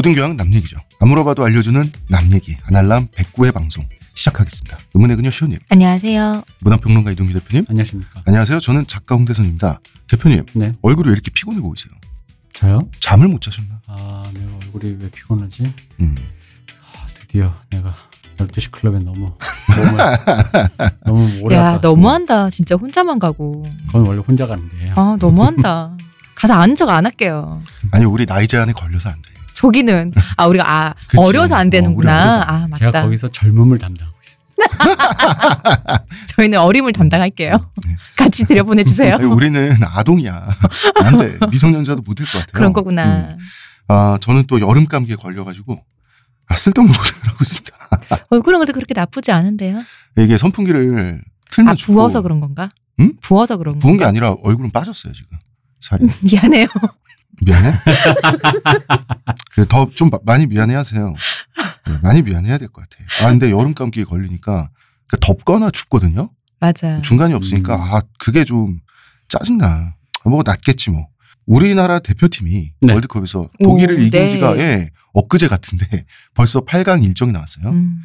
모든 교양은 남 얘기죠. 안 물어봐도 알려주는 남 얘기 아날람 109회 방송 시작하겠습니다. 의문의 그녀 시호님, 안녕하세요. 문화평론가 이동기 대표님, 안녕하십니까. 안녕하세요. 저는 작가 홍대선입니다. 대표님, 네. 얼굴이 왜 이렇게 피곤해 보이세요? 저요? 잠을 못 자셨나? 아, 내 얼굴이 왜 피곤하지? 음. 아, 드디어 내가 12시 클럽에 너무 너무, 너무 오래 야. 너무한다. 진짜 혼자만 가고. 그건 원래 혼자 가는데요. 아, 너무한다. 가서 아는 척 안 할게요. 아니 우리 나이 제한에 걸려서 안 돼. 저기는 아 우리가 아 그치. 어려서 안 어, 되는구나. 어려서. 아 맞다. 제가 거기서 젊음을 담당하고 있습니다. 저희는 어림을 담당할게요. 네. 같이 들여보내 주세요. 우리는 아동이야. 안 돼. 미성년자도 못될것 같아요. 그런 거구나. 음. 아 저는 또 여름 감기에 걸려가지고 아, 쓸데없는 고생을 하고 있습니다. 얼굴은 그래도 그렇게 나쁘지 않은데요. 이게 선풍기를 틀면 아 부어서 그런 건가? 응? 부어서 그런 건가? 부은 게 아니라 얼굴은 빠졌어요 지금 살이. 미안해요. 미안해? 더 좀 많이 미안해하세요. 네, 많이 미안해야 될 것 같아요. 아 근데 여름 감기에 걸리니까 그러니까 덥거나 춥거든요. 맞아. 중간이 없으니까 음. 아 그게 좀 짜증나. 아, 뭐 낫겠지 뭐. 우리나라 대표팀이 네. 월드컵에서 독일을 오, 이긴 네. 지가 예, 엊그제 같은데 벌써 8강 일정이 나왔어요. 음.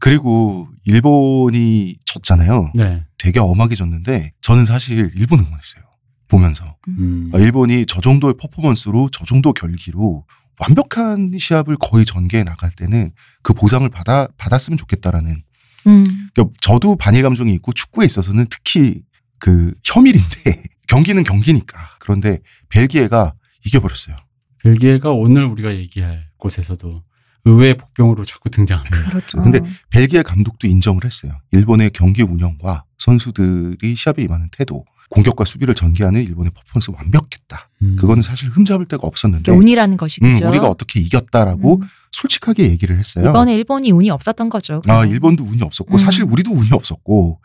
그리고 일본이 졌잖아요. 네. 되게 엄하게 졌는데 저는 사실 일본 응원했어요. 보면서. 음. 아, 일본이 저 정도의 퍼포먼스로 저 정도 결기로 완벽한 시합을 거의 전개해 나갈 때는 그 보상을 받아 받았으면 좋겠다라는. 음. 그러니까 저도 반일 감정이 있고 축구에 있어서는 특히 그 혐일인데 경기는 경기니까. 그런데 벨기에가 이겨버렸어요. 벨기에가 오늘 우리가 얘기할 곳에서도 의외의 복병으로 자꾸 등장합니다. 그렇죠. 근데 벨기에 감독도 인정을 했어요. 일본의 경기 운영과 선수들이 시합에 임하는 태도, 공격과 수비를 전개하는 일본의 퍼포먼스 완벽했다. 음. 그거는 사실 흠잡을 데가 없었는데 운이라는 음, 것이겠죠. 우리가 어떻게 이겼다라고 음. 솔직하게 얘기를 했어요. 이번에 일본이 운이 없었던 거죠. 아, 그럼. 일본도 운이 없었고 음. 사실 우리도 운이 없었고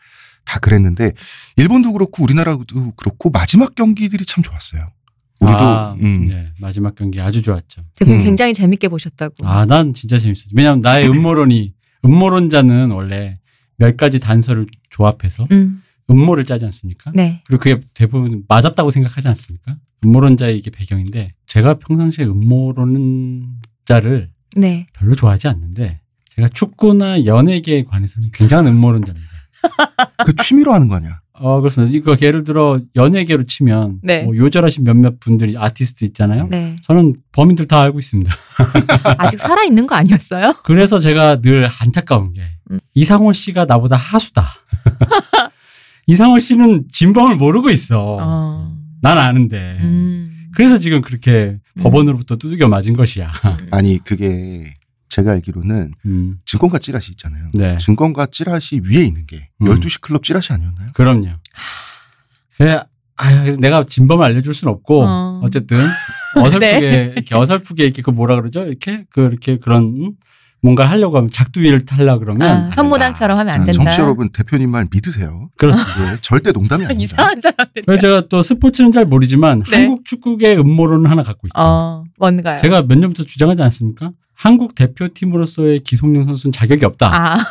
다 그랬는데 일본도 그렇고 우리나라도 그렇고 마지막 경기들이 참 좋았어요. 우리도 아, 음. 네. 마지막 경기 아주 좋았죠. 되게 음. 굉장히 재밌게 보셨다고. 아, 난 진짜 재밌었지. 왜냐면 나의 음모론이 음모론자는 원래 몇 가지 단서를 조합해서 음. 음모를 짜지 않습니까? 네. 그리고 그게 대부분 맞았다고 생각하지 않습니까? 음모론자의 이게 배경인데 제가 평상시에 음모론자를 네. 별로 좋아하지 않는데 제가 축구나 연예계에 관해서는 굉장한 음모론자입니다. 그 취미로 하는 거 아니야. 어 그렇습니다. 이거 예를 들어 연예계로 치면 네. 뭐 요절하신 몇몇 분들이 아티스트 있잖아요. 네. 저는 범인들 다 알고 있습니다. 아직 살아 있는 거 아니었어요? 그래서 제가 늘 안타까운 게 음. 이상호 씨가 나보다 하수다. 이상호 씨는 진범을 모르고 있어. 어. 난 아는데. 음. 그래서 지금 그렇게 음. 법원으로부터 두들겨 맞은 것이야. 아니 그게 제가 알기로는 음, 증권가 찌라시 있잖아요. 네. 증권가 찌라시 위에 있는 게 음. 12시 클럽 찌라시 아니었나요? 그럼요. 그래, 아, 그래서 내가 진범을 알려줄 순 없고 어. 어. 쨌든 어설프게 네. 이렇게 어설프게 이렇게 그 뭐라 그러죠? 이렇게 그 이렇게 그런 음? 뭔가를 하려고 하면 작두위를 타려 그러면 아, 선무당처럼 하면 안 자, 된다. 청취자 여러분 대표님 말 믿으세요. 그렇습니다. 예, 절대 농담이 아닙니다. 이상한 사람들. 제가 또 스포츠는 잘 모르지만 네. 한국 축구의 음모론을 하나 갖고 있죠. 어, 뭔가요? 제가 몇 년부터 주장하지 않습니까? 한국 대표팀으로서의 기성용 선수는 자격이 없다. 아,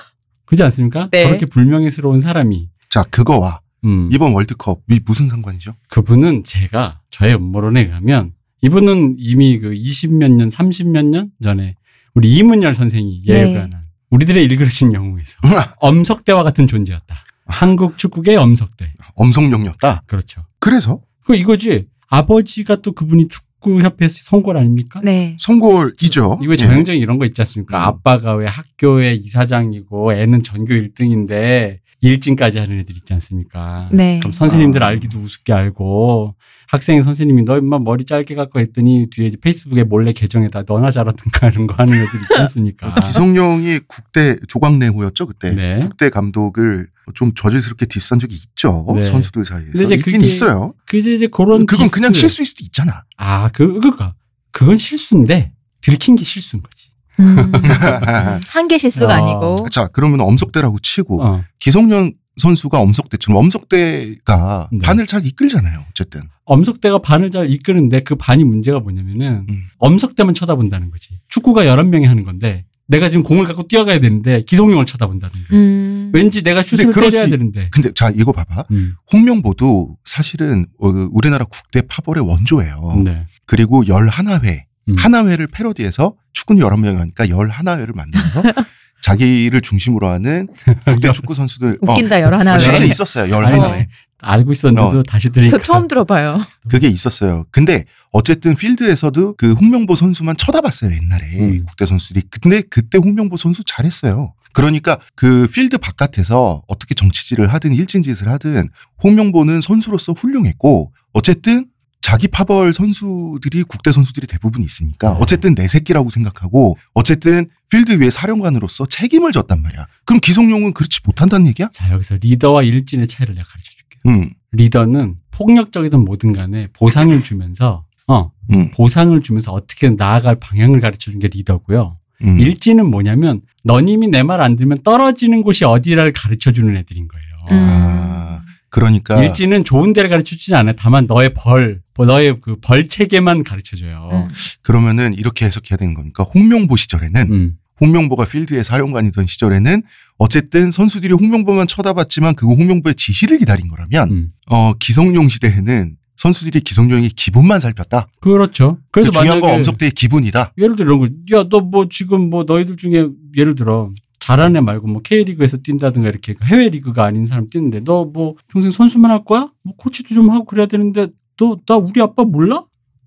그렇지 않습니까? 네. 저렇게 불명예스러운 사람이 자 그거와 음, 이번 월드컵이 무슨 상관이죠? 그분은 제가 저의 음모론에 의하면 이분은 이미 그 20몇 년, 30몇 년 전에 우리 이문열 선생이 네. 예언한 우리들의 일그러진 영웅에서 엄석대와 같은 존재였다. 한국 축구의 엄석대. 엄성령이었다. 그렇죠. 그래서 그 이거지. 아버지가 또 그분이 축 구협회 선골 아닙니까? 네. 선골이죠. 이거 예. 전형적인 이런 거 있지 않습니까? 음. 아빠가 왜 학교의 이사장이고 애는 전교 1등인데 일진까지 하는 애들 있지 않습니까? 네. 그럼 선생님들 아. 알기도 우습게 알고 학생이 선생님이 너 임마 머리 짧게 갖고 했더니 뒤에 페이스북에 몰래 계정에다 너나 잘하든가 이런 거 하는 애들 있지 않습니까? 기성용이 국대 조광래호였죠 그때. 네. 국대 감독을 좀 저질스럽게 diss한 적이 있죠. 네. 선수들 사이에서 근데 이제 있긴 그게 있어요. 그 이제 이제 그런 그건 디스. 그냥 실수일 수도 있잖아. 아, 그 그니까 그건 실수인데 들킨 게 실수인 거지. 음. 한계 실수가 어. 아니고. 자 그러면 엄석대라고 치고 어. 기성용 선수가 엄석대처럼 엄석대가 네. 반을 잘 이끌잖아요. 어쨌든. 엄석대가 반을 잘 이끄는데 그 반이 문제가 뭐냐면은 음. 엄석대만 쳐다본다는 거지. 축구가 11명이 하는 건데 내가 지금 공을 갖고 뛰어가야 되는데 기성용을 쳐다본다는 거야. 음. 왠지 내가 슛을 그럴 때려야 수 있- 되는데. 근데 자 이거 봐봐. 음. 홍명보도 사실은 어, 우리나라 국대 파벌의 원조예요. 네. 그리고 열 하나회 음. 하나회를 패러디해서 축구는 11명 하니까 11회를 만들어서 자기를 중심으로 하는 국대 축구 선수들 어, 웃긴다 열하나 어, 실제 네. 있었어요. 아니, 11회. 알고 있었는데도 어. 다시 들으니까 저 처음 들어봐요. 그게 있었어요. 근데 어쨌든 필드에서도 그 홍명보 선수만 쳐다봤어요 옛날에 음. 국대 선수들이. 근데 그때 홍명보 선수 잘했어요. 그러니까 그 필드 바깥에서 어떻게 정치질을 하든 일진짓을 하든 홍명보는 선수로서 훌륭했고 어쨌든 자기 파벌 선수들이 국대 선수들이 대부분 있으니까 네. 어쨌든 내 새끼라고 생각하고 어쨌든 필드 위에 사령관으로서 책임을 졌단 말이야. 그럼 기성용은 그렇지 못한다는 얘기야? 자 여기서 리더와 일진의 차이를 내가 가르쳐 줄게요. 음, 리더는 폭력적이든 뭐든 간에 보상을 주면서 어 음, 보상을 주면서 어떻게 나아갈 방향을 가르쳐 주는 게 리더고요. 음. 일진은 뭐냐면 너님이 내 말 안 들으면 떨어지는 곳이 어디를 가르쳐 주는 애들인 거예요. 음. 아, 그러니까 일진은 좋은 데를 가르쳐 주진 않아요. 다만 너의 벌, 뭐 너의 그 벌 체계만 가르쳐 줘요. 음. 그러면은 이렇게 해석해야 되는 겁니까? 홍명보 시절에는 음. 홍명보가 필드의 사령관이던 시절에는 어쨌든 선수들이 홍명보만 쳐다봤지만 그거 홍명보의 지시를 기다린 거라면 음. 어 기성용 시대에는 선수들이 기성용의 기분만 살폈다. 그렇죠. 그래서 중요한 건 엄석대의 기분이다. 예를 들어 이런 거, 야, 너 뭐 지금 뭐 너희들 중에 예를 들어 잘하는 애 말고 뭐 K리그에서 뛴다든가 이렇게 해외 리그가 아닌 사람 뛰는데 너 뭐 평생 선수만 할 거야? 뭐 코치도 좀 하고 그래야 되는데 너 나 우리 아빠 몰라?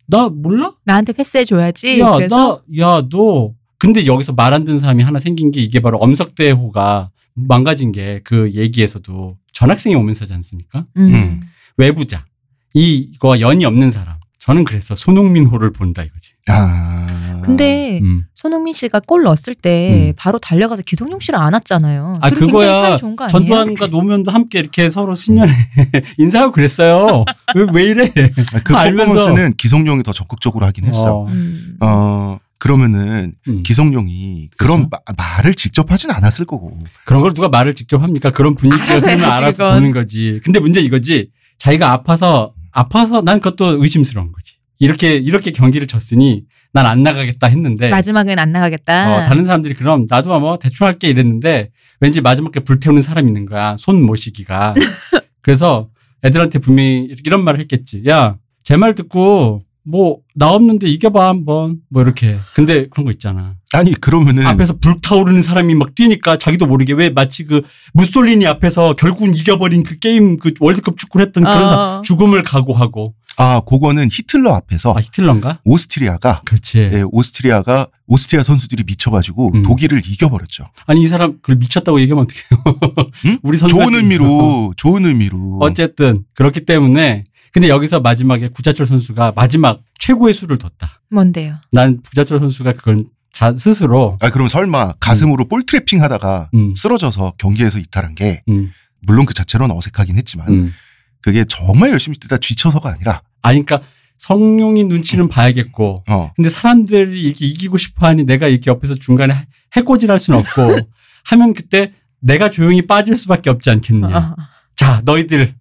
나 몰라? 나한테 패스해 줘야지. 야, 그래서 나, 야, 너. 근데 여기서 말 안 듣는 사람이 하나 생긴 게 이게 바로 엄석대호가 망가진 게 그 얘기에서도 전학생이 오면서 하지 않습니까? 음. 음. 외부자. 이거와 연이 없는 사람. 저는 그래서 손흥민 호를 본다 이거지. 아. 근데 음. 손흥민 씨가 골 넣었을 때 음. 바로 달려가서 기동용 씨를 안았잖아요. 아, 그거야. 거? 전두환과 노무현도 함께 이렇게 서로 신년에 인사하고 그랬어요. 왜, 왜 이래? 아, 그 알면서- 퍼포먼스는 기성용이 더 적극적으로 하긴 했어. 어, 음. 어. 그러면은 음. 기성용이 그런 마- 말을 직접 하진 않았을 거고. 그런 걸 누가 말을 직접 합니까? 그런 분위기가 해야지, 알아서. 도는 거지. 근데 문제 이거지. 자기가 아파서 아파서 난 그것도 의심스러운 거지. 이렇게 이렇게 경기를 졌으니 난 안 나가겠다 했는데 마지막엔 안 나가겠다. 어, 다른 사람들이 그럼 나도 뭐 대충 할게 이랬는데 왠지 마지막에 불태우는 사람이 있는 거야. 손 모시기가. 그래서 애들한테 분명히 이런 말을 했겠지. 야, 제 말 듣고 뭐 나 없는데 이겨봐 한번 뭐 이렇게. 근데 그런 거 있잖아. 아니 그러면은 앞에서 불타오르는 사람이 막 뛰니까 자기도 모르게 왜 마치 그 무솔리니 앞에서 결국은 이겨버린 그 게임 그 월드컵 축구를 했던 그런 어. 사 죽음을 각오하고 아 그거는 히틀러 앞에서 아 히틀러인가? 오스트리아가 그렇지. 예, 오스트리아가 오스트리아 선수들이 미쳐가지고 음. 독일을 이겨버렸죠. 아니 이 사람 그걸 미쳤다고 얘기하면 어떡해요? 응? 우리 선수 좋은 의미로 좋은 의미로. 어쨌든 그렇기 때문에 근데 여기서 마지막에 구자철 선수가 마지막 최고의 수를 뒀다. 뭔데요? 난 구자철 선수가 그걸 자 스스로 아 그럼 설마 가슴으로 볼 트래핑 하다가 음, 쓰러져서 경기에서 이탈한 게 음, 물론 그 자체로는 어색하긴 했지만 음. 그게 정말 열심히 뛰다 쥐쳐서가 아니라 아니 그러니까 성룡이 눈치는 봐야겠고 어 근데 사람들이 이렇게 이기고 싶어 하니 내가 이렇게 옆에서 중간에 해- 해코지를 할 수는 없고 하면 그때 내가 조용히 빠질 수밖에 없지 않겠느냐. 어. 자, 너희들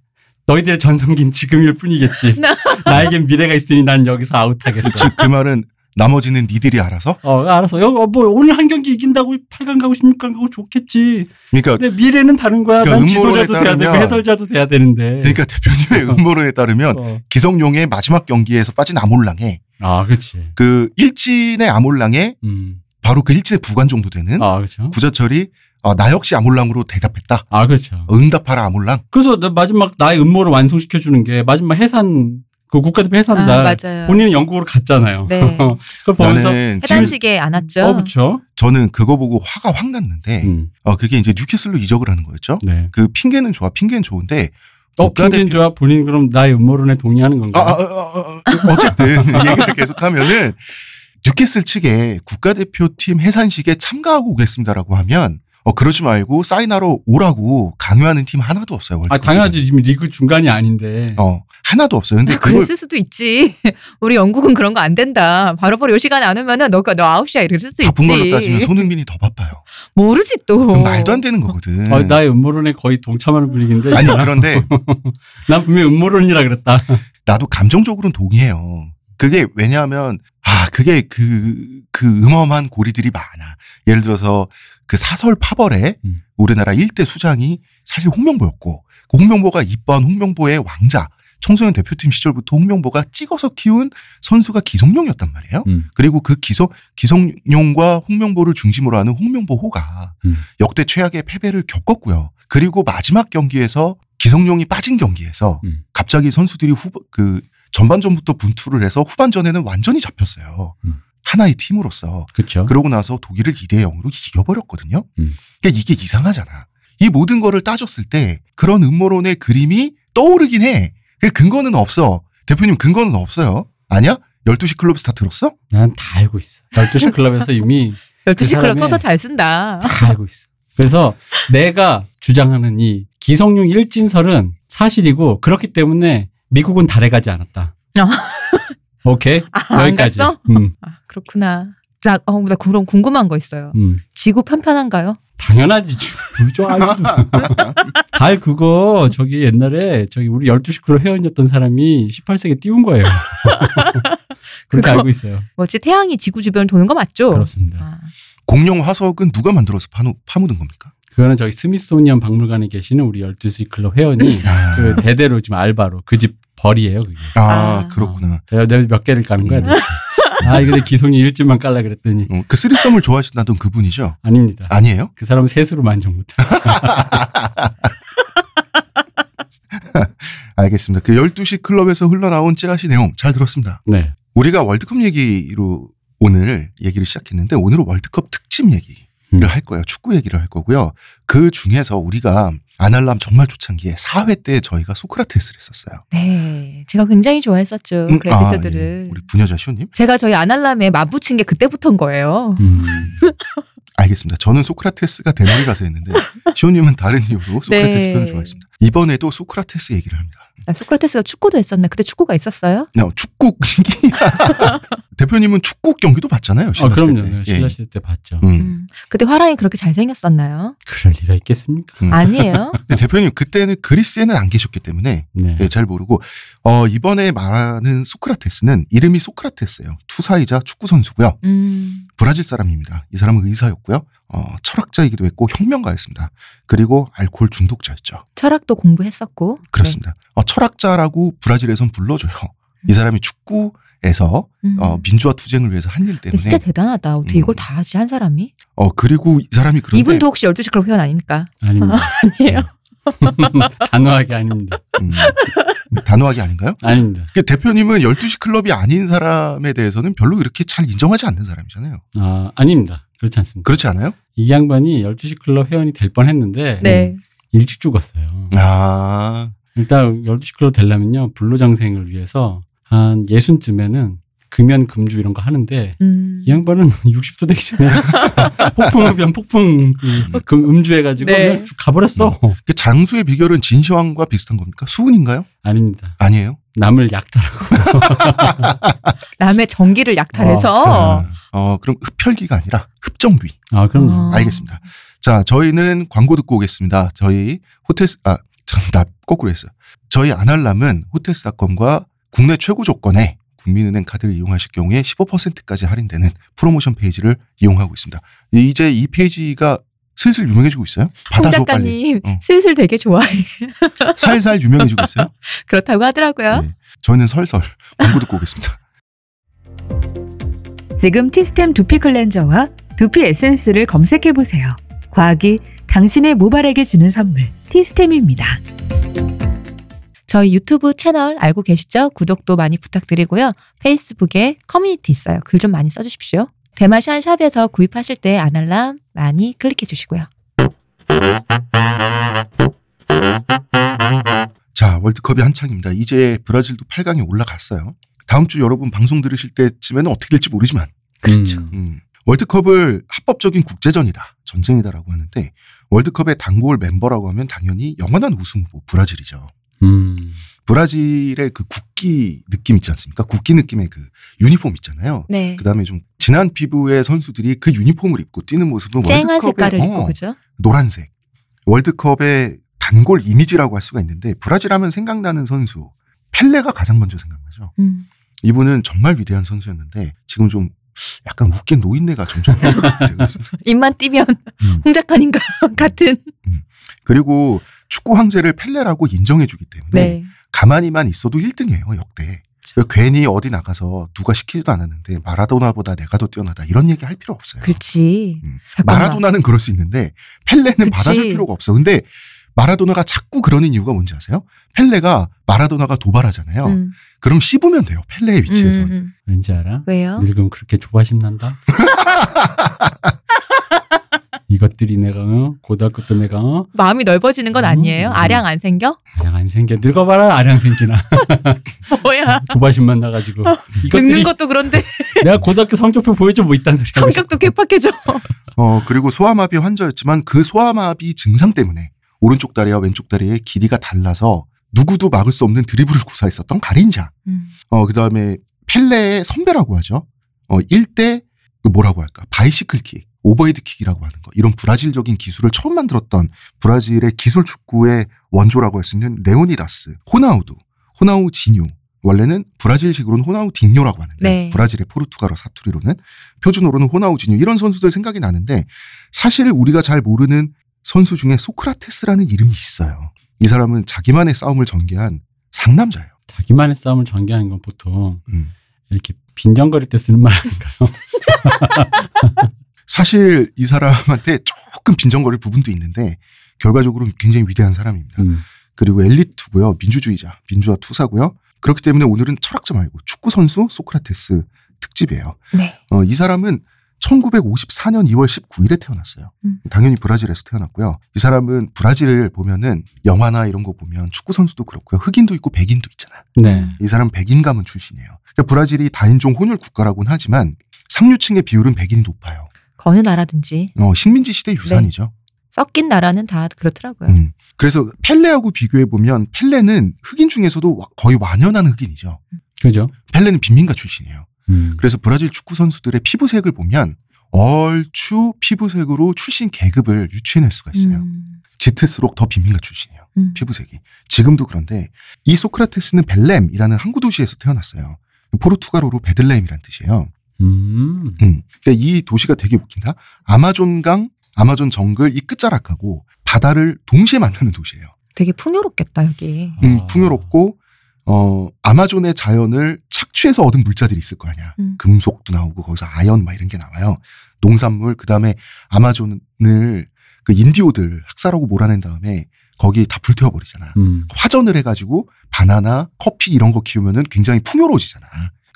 너희들의 전성기는 지금일 뿐이겠지. 나에겐 미래가 있으니 난 여기서 아웃하겠어. 즉그 말은 나머지는 니들이 알아서 어. 여기 어, 뭐 오늘 한 경기 이긴다고 8강 가고 16강 가고 좋겠지. 그러니까 근데 미래는 다른 거야. 그러니까 난 지도자도 돼야 되고 해설자도 돼야 되는데. 그러니까 대표님의 음모론에 따르면 어. 기성용의 마지막 경기에서 빠진 아몰랑에 아, 그렇지. 그 일진의 아몰랑에 음. 바로 그 일진의 부관 정도 되는 아, 그렇죠. 구자철이 어, 나 역시 아몰랑으로 대답했다. 아, 그렇죠. 응답하라 아몰랑. 그래서 나 마지막 나의 음모를 완성시켜 주는 게 마지막 해산 그 국가대표 해산 아. 본인은 영국으로 갔잖아요. 네. 그걸 보면서 해단식에 안 왔죠. 어, 그렇죠. 저는 그거 보고 화가 확 났는데 음. 어 그게 이제 뉴캐슬로 이적을 하는 거였죠. 네. 그 핑계는 좋아, 핑계는 좋은데 어, 핑계는 좋아. 본인 그럼 나의 음모론에 동의하는 아, 건가요? 아, 아, 아, 어쨌든 얘기를 계속하면은 뉴캐슬 측에 국가대표팀 해산식에 참가하고 오겠습니다라고 하면 어 그러지 말고 사인하러 오라고 강요하는 팀 하나도 없어요. 아, 월드컵에. 당연하지. 지금 리그 중간이 아닌데. 어 하나도 없어요. 근데 그걸 그랬을 수도 있지. 우리 영국은 그런 거 안 된다. 바로바로 요 시간에 안 오면은 너가 너 아웃이야 이럴 수도 바쁜 있지. 걸로 따지면 손흥민이 더 바빠요. 모르지 또. 말도 안 되는 거거든. 어, 나의 음모론에 거의 동참하는 분위기인데. 아니. 그런데 난 분명히 음모론이라 그랬다. 나도 감정적으로는 동의해요. 그게 왜냐하면 아 그게 그그 음험한 고리들이 많아. 예를 들어서 그 사설 파벌에 음. 우리나라 일대 수장이 사실 홍명보였고 그 홍명보가 이뻐한 홍명보의 왕자 청소년 대표팀 시절부터 홍명보가 찍어서 키운 선수가 기성용이었단 말이에요. 음. 그리고 그 기성 기성용과 홍명보를 중심으로 하는 홍명보호가 음. 역대 최악의 패배를 겪었고요. 그리고 마지막 경기에서 기성용이 빠진 경기에서 음. 갑자기 선수들이 후그 전반전부터 분투를 해서 후반전에는 완전히 잡혔어요. 음. 하나의 팀으로서 그렇죠. 그러고 나서 독일을 2대 0으로 이겨버렸거든요. 음. 그러니까 이게 이상하잖아. 이 모든 거를 따졌을 때 그런 음모론의 그림이 떠오르긴 해. 그 근거는 없어. 대표님 근거는 없어요. 아니야? 12시 클럽 스타 들었어? 난 다 알고 있어. 12시 클럽에서 이미 12시 클럽 사람의- 써서 잘 쓴다. 다 알고 있어. 그래서 내가 주장하는 이 기성용 일진설은 사실이고 그렇기 때문에 미국은 달에 가지 않았다. 오케이 아, 안 여기까지. 갔어? 음, 아, 그렇구나. 나, 어, 나 그럼 궁금한 거 있어요. 음. 지구 편편한가요? 당연하지. 알지. 달 그거 저기 옛날에 저기 우리 12시 클럽 회원이었던 사람이 18세기에 띄운 거예요. 그렇게 알고 있어요. 뭐지 태양이 지구 주변을 도는 거 맞죠? 그렇습니다. 아, 공룡 화석은 누가 만들어서 파노, 파묻은 겁니까? 그거는 저기 스미소니언 박물관에 계시는 우리 12시 클럽 회원이 아, 그 대대로 지금 알바로 그 집 벌이에요, 그게. 아, 아. 그렇구나. 내가, 내가 몇 개를 까는 거야, 음. 도대체. 아, 이거 내 기송이 일주만 깔라 그랬더니 어, 그 threesome을 좋아하신다던 그분이죠? 아닙니다. 아니에요? 그 사람은 셋으로 만족 못해. 알겠습니다. 그 12시 클럽에서 흘러나온 찌라시 내용 잘 들었습니다. 네. 우리가 월드컵 얘기로 오늘 얘기를 시작했는데 오늘은 월드컵 특집 얘기를 음. 할 거예요. 축구 얘기를 할 거고요. 그 중에서 우리가 아날람 정말 초창기에 4회 때 저희가 소크라테스를 했었어요. 네. 제가 굉장히 좋아했었죠. 음, 그 아, 에피소드를. 예. 우리 부녀자 시호님? 제가 저희 아날람에 맞붙인 게 그때부터인 거예요. 음. 알겠습니다. 저는 소크라테스가 대머리라서 했는데 시호님은 다른 이유로 소크라테스 네. 편을 좋아했습니다. 이번에도 소크라테스 얘기를 합니다. 아, 소크라테스가 축구도 했었나? 그때 축구가 있었어요? 어, 축구 대표님은 축구 경기도 봤잖아요. 아, 그럼요. 때. 네, 신라 시대 때 봤죠. 예. 음. 음. 그때 화랑이 그렇게 잘생겼었나요? 그럴 리가 있겠습니까? 음. 아니에요. 대표님 그때는 그리스에는 안 계셨기 때문에 네. 예, 잘 모르고 어, 이번에 말하는 소크라테스는 이름이 소크라테스예요. 투사이자 축구 선수고요. 음. 브라질 사람입니다. 이 사람은 의사였고요. 어, 철학자이기도 했고 혁명가였습니다. 그리고 알코올 중독자였죠. 철학도 공부했었고. 그렇습니다. 어, 철학자라고 브라질에선 불러줘요. 이 사람이 축구에서 네. 음. 어, 민주화 투쟁을 위해서 한 일 때문에 진짜 대단하다. 어떻게 음. 이걸 다 하지 한 사람이? 어 그리고 이 사람이 그런데 이분도 혹시 12시 클럽 회원 아닙니까? 아닙니다. 아니에요. 단호하게 아닙니다. 음, 단호하게 아닌가요? 아닙니다. 그 대표님은 12시 클럽이 아닌 사람에 대해서는 별로 그렇게 잘 인정하지 않는 사람이잖아요. 아, 아닙니다. 그렇지 않습니다. 그렇지 않아요? 이 양반이 12시 클럽 회원이 될 뻔 했는데 네. 일찍 죽었어요. 아, 일단 12시 클럽 되려면요. 불로장생을 위해서 한 예순쯤에는 금연 금주 이런 거 하는데 음. 이 양반은 60도 되기 전에 폭풍흡연 폭풍 그, 그 음주해가지고 네. 가버렸어. 그 장수의 비결은 진시황과 비슷한 겁니까? 수은인가요? 아닙니다. 아니에요. 남을 약탈하고. 남의 전기를 약탈해서 어, 어, 그럼 흡혈귀가 아니라 흡정귀. 아, 그럼요. 어. 알겠습니다. 자, 저희는 광고 듣고 오겠습니다. 저희 호텔스, 아, 참, 나 거꾸로 했어요. 저희 아날람은 호텔스닷컴과 국내 최고 조건에 국민은행 카드를 이용하실 경우에 15%까지 할인되는 프로모션 페이지를 이용하고 있습니다. 이제 이 페이지가 슬슬 유명해지고 있어요. 홍 받아줘 빨리. 작가님 어. 슬슬 되게 좋아해. 살살 유명해지고 있어요. 그렇다고 하더라고요. 네. 저희는 설설 광고 듣고 오겠습니다. 지금 티스템 두피 클렌저와 두피 에센스를 검색해 보세요. 과학이 당신의 모발에게 주는 선물 티스템입니다. 저희 유튜브 채널 알고 계시죠? 구독도 많이 부탁드리고요. 페이스북에 커뮤니티 있어요. 글 좀 많이 써주십시오. 대마시안 샵에서 구입하실 때 아날람 많이 클릭해 주시고요. 자, 월드컵이 한창입니다. 이제 브라질도 8강에 올라갔어요. 다음 주 여러분 방송 들으실 때쯤에는 어떻게 될지 모르지만 그렇죠. 음, 월드컵을 합법적인 국제전이다, 전쟁이다라고 하는데 월드컵의 단골 멤버라고 하면 당연히 영원한 우승 후보 브라질이죠. 음. 브라질의 그 국기 느낌 있지 않습니까? 국기 느낌의 그 유니폼 있잖아요. 네. 그 다음에 좀 진한 피부의 선수들이 그 유니폼을 입고 뛰는 모습은 쨍한 월드컵의 색깔을 어, 입고 그죠? 노란색. 월드컵의 단골 이미지라고 할 수가 있는데 브라질 하면 생각나는 선수 펠레가 가장 먼저 생각나죠. 음. 이분은 정말 위대한 선수였는데 지금 좀 약간 웃긴 노인네가 점점. 입만 띄면 음. 홍 작가님과 같은. 그리고 축구 황제를 펠레라고 인정해주기 때문에 네. 가만히만 있어도 1등이에요, 역대. 괜히 어디 나가서 누가 시키지도 않았는데 마라도나보다 내가 더 뛰어나다 이런 얘기 할 필요 없어요. 그렇지. 음. 마라도나는 그럴 수 있는데 펠레는 그치. 받아줄 필요가 없어. 근데 마라도나가 자꾸 그러는 이유가 뭔지 아세요? 펠레가 마라도나가 도발하잖아요. 음, 그럼 씹으면 돼요. 펠레의 위치에서. 음, 음. 왠지 알아? 왜요? 늙으면 그렇게 조바심 난다? 이것들이 내가 어? 고등학교 때 내가 어? 마음이 넓어지는 건 아니에요? 음. 아량 안 생겨? 아량 안 생겨 늙어봐라 아량 생기나 뭐야? 조바심만 나가지고 늙는 것도 그런데 내가 고등학교 성적표 보여줘 뭐 있다는 소리 하고 성격도 개팍해져. 어, 그리고 소아마비 환자였지만 그 소아마비 증상 때문에 오른쪽 다리와 왼쪽 다리의 길이가 달라서 누구도 막을 수 없는 드리블을 구사했었던 가린샤. 음. 어, 그 다음에 펠레의 선배라고 하죠. 어, 1대 그 뭐라고 할까? bicycle kick, 오버헤드 킥이라고 하는 거. 이런 브라질적인 기술을 처음 만들었던 브라질의 기술 축구의 원조라고 할 수 있는 레오니다스, 호나우두, 호나우 지뉴. 원래는 브라질식으로는 호나우 딩뇨라고 하는데 네. 브라질의 포르투갈어 사투리로는 표준어로는 호나우 지뉴 이런 선수들 생각이 나는데 사실 우리가 잘 모르는 선수 중에 소크라테스라는 이름이 있어요. 이 사람은 자기만의 싸움을 전개한 상남자예요. 자기만의 싸움을 전개하는 건 보통 음. 이렇게 빈정거릴 때 쓰는 말 아닌가요? 사실 이 사람한테 조금 빈정거릴 부분도 있는데 결과적으로 굉장히 위대한 사람입니다. 음. 그리고 엘리트고요. 민주주의자, 민주화 투사고요. 그렇기 때문에 오늘은 철학자 말고 축구 선수 소크라테스 특집이에요. 네. 어, 이 사람은 1954년 2월 19일에 태어났어요. 음. 당연히 브라질에서 태어났고요. 이 사람은 브라질을 보면은 영화나 이런 거 보면 축구 선수도 그렇고요. 흑인도 있고 백인도 있잖아. 네. 이 사람 백인 가문 출신이에요. 그러니까 브라질이 다인종 혼혈 국가라고는 하지만 상류층의 비율은 백인이 높아요. 어느 나라든지 어, 식민지 시대 유산이죠. 섞인 나라는 다 그렇더라고요. 음. 그래서 펠레하고 비교해 보면 펠레는 흑인 중에서도 와- 거의 완연한 흑인이죠. 그죠? 펠레는 빈민가 출신이에요. 음. 그래서 브라질 축구 선수들의 피부색을 보면 얼추 피부색으로 출신 계급을 유추해낼 수가 있어요. 음. 짙을수록 더 빈민가 출신이에요. 음. 피부색이. 지금도 그런데 이 소크라테스는 벨렘이라는 항구 도시에서 태어났어요. 포르투갈어로 베들레헴이란 뜻이에요. 음. 음. 그러니까 이 도시가 되게 웃긴다. 아마존강, 아마존 정글 이 끝자락하고 바다를 동시에 만나는 도시예요. 되게 풍요롭겠다 여기. 음, 아. 풍요롭고 어 아마존의 자연을 착취해서 얻은 물자들이 있을 거 아니야. 음. 금속도 나오고 거기서 아연 막 이런 게 나와요. 농산물 그다음에 아마존을 그 인디오들 학살하고 몰아낸 다음에 거기 다 불태워 버리잖아. 음. 화전을 해가지고 바나나, 커피 이런 거 키우면은 굉장히 풍요로워지잖아.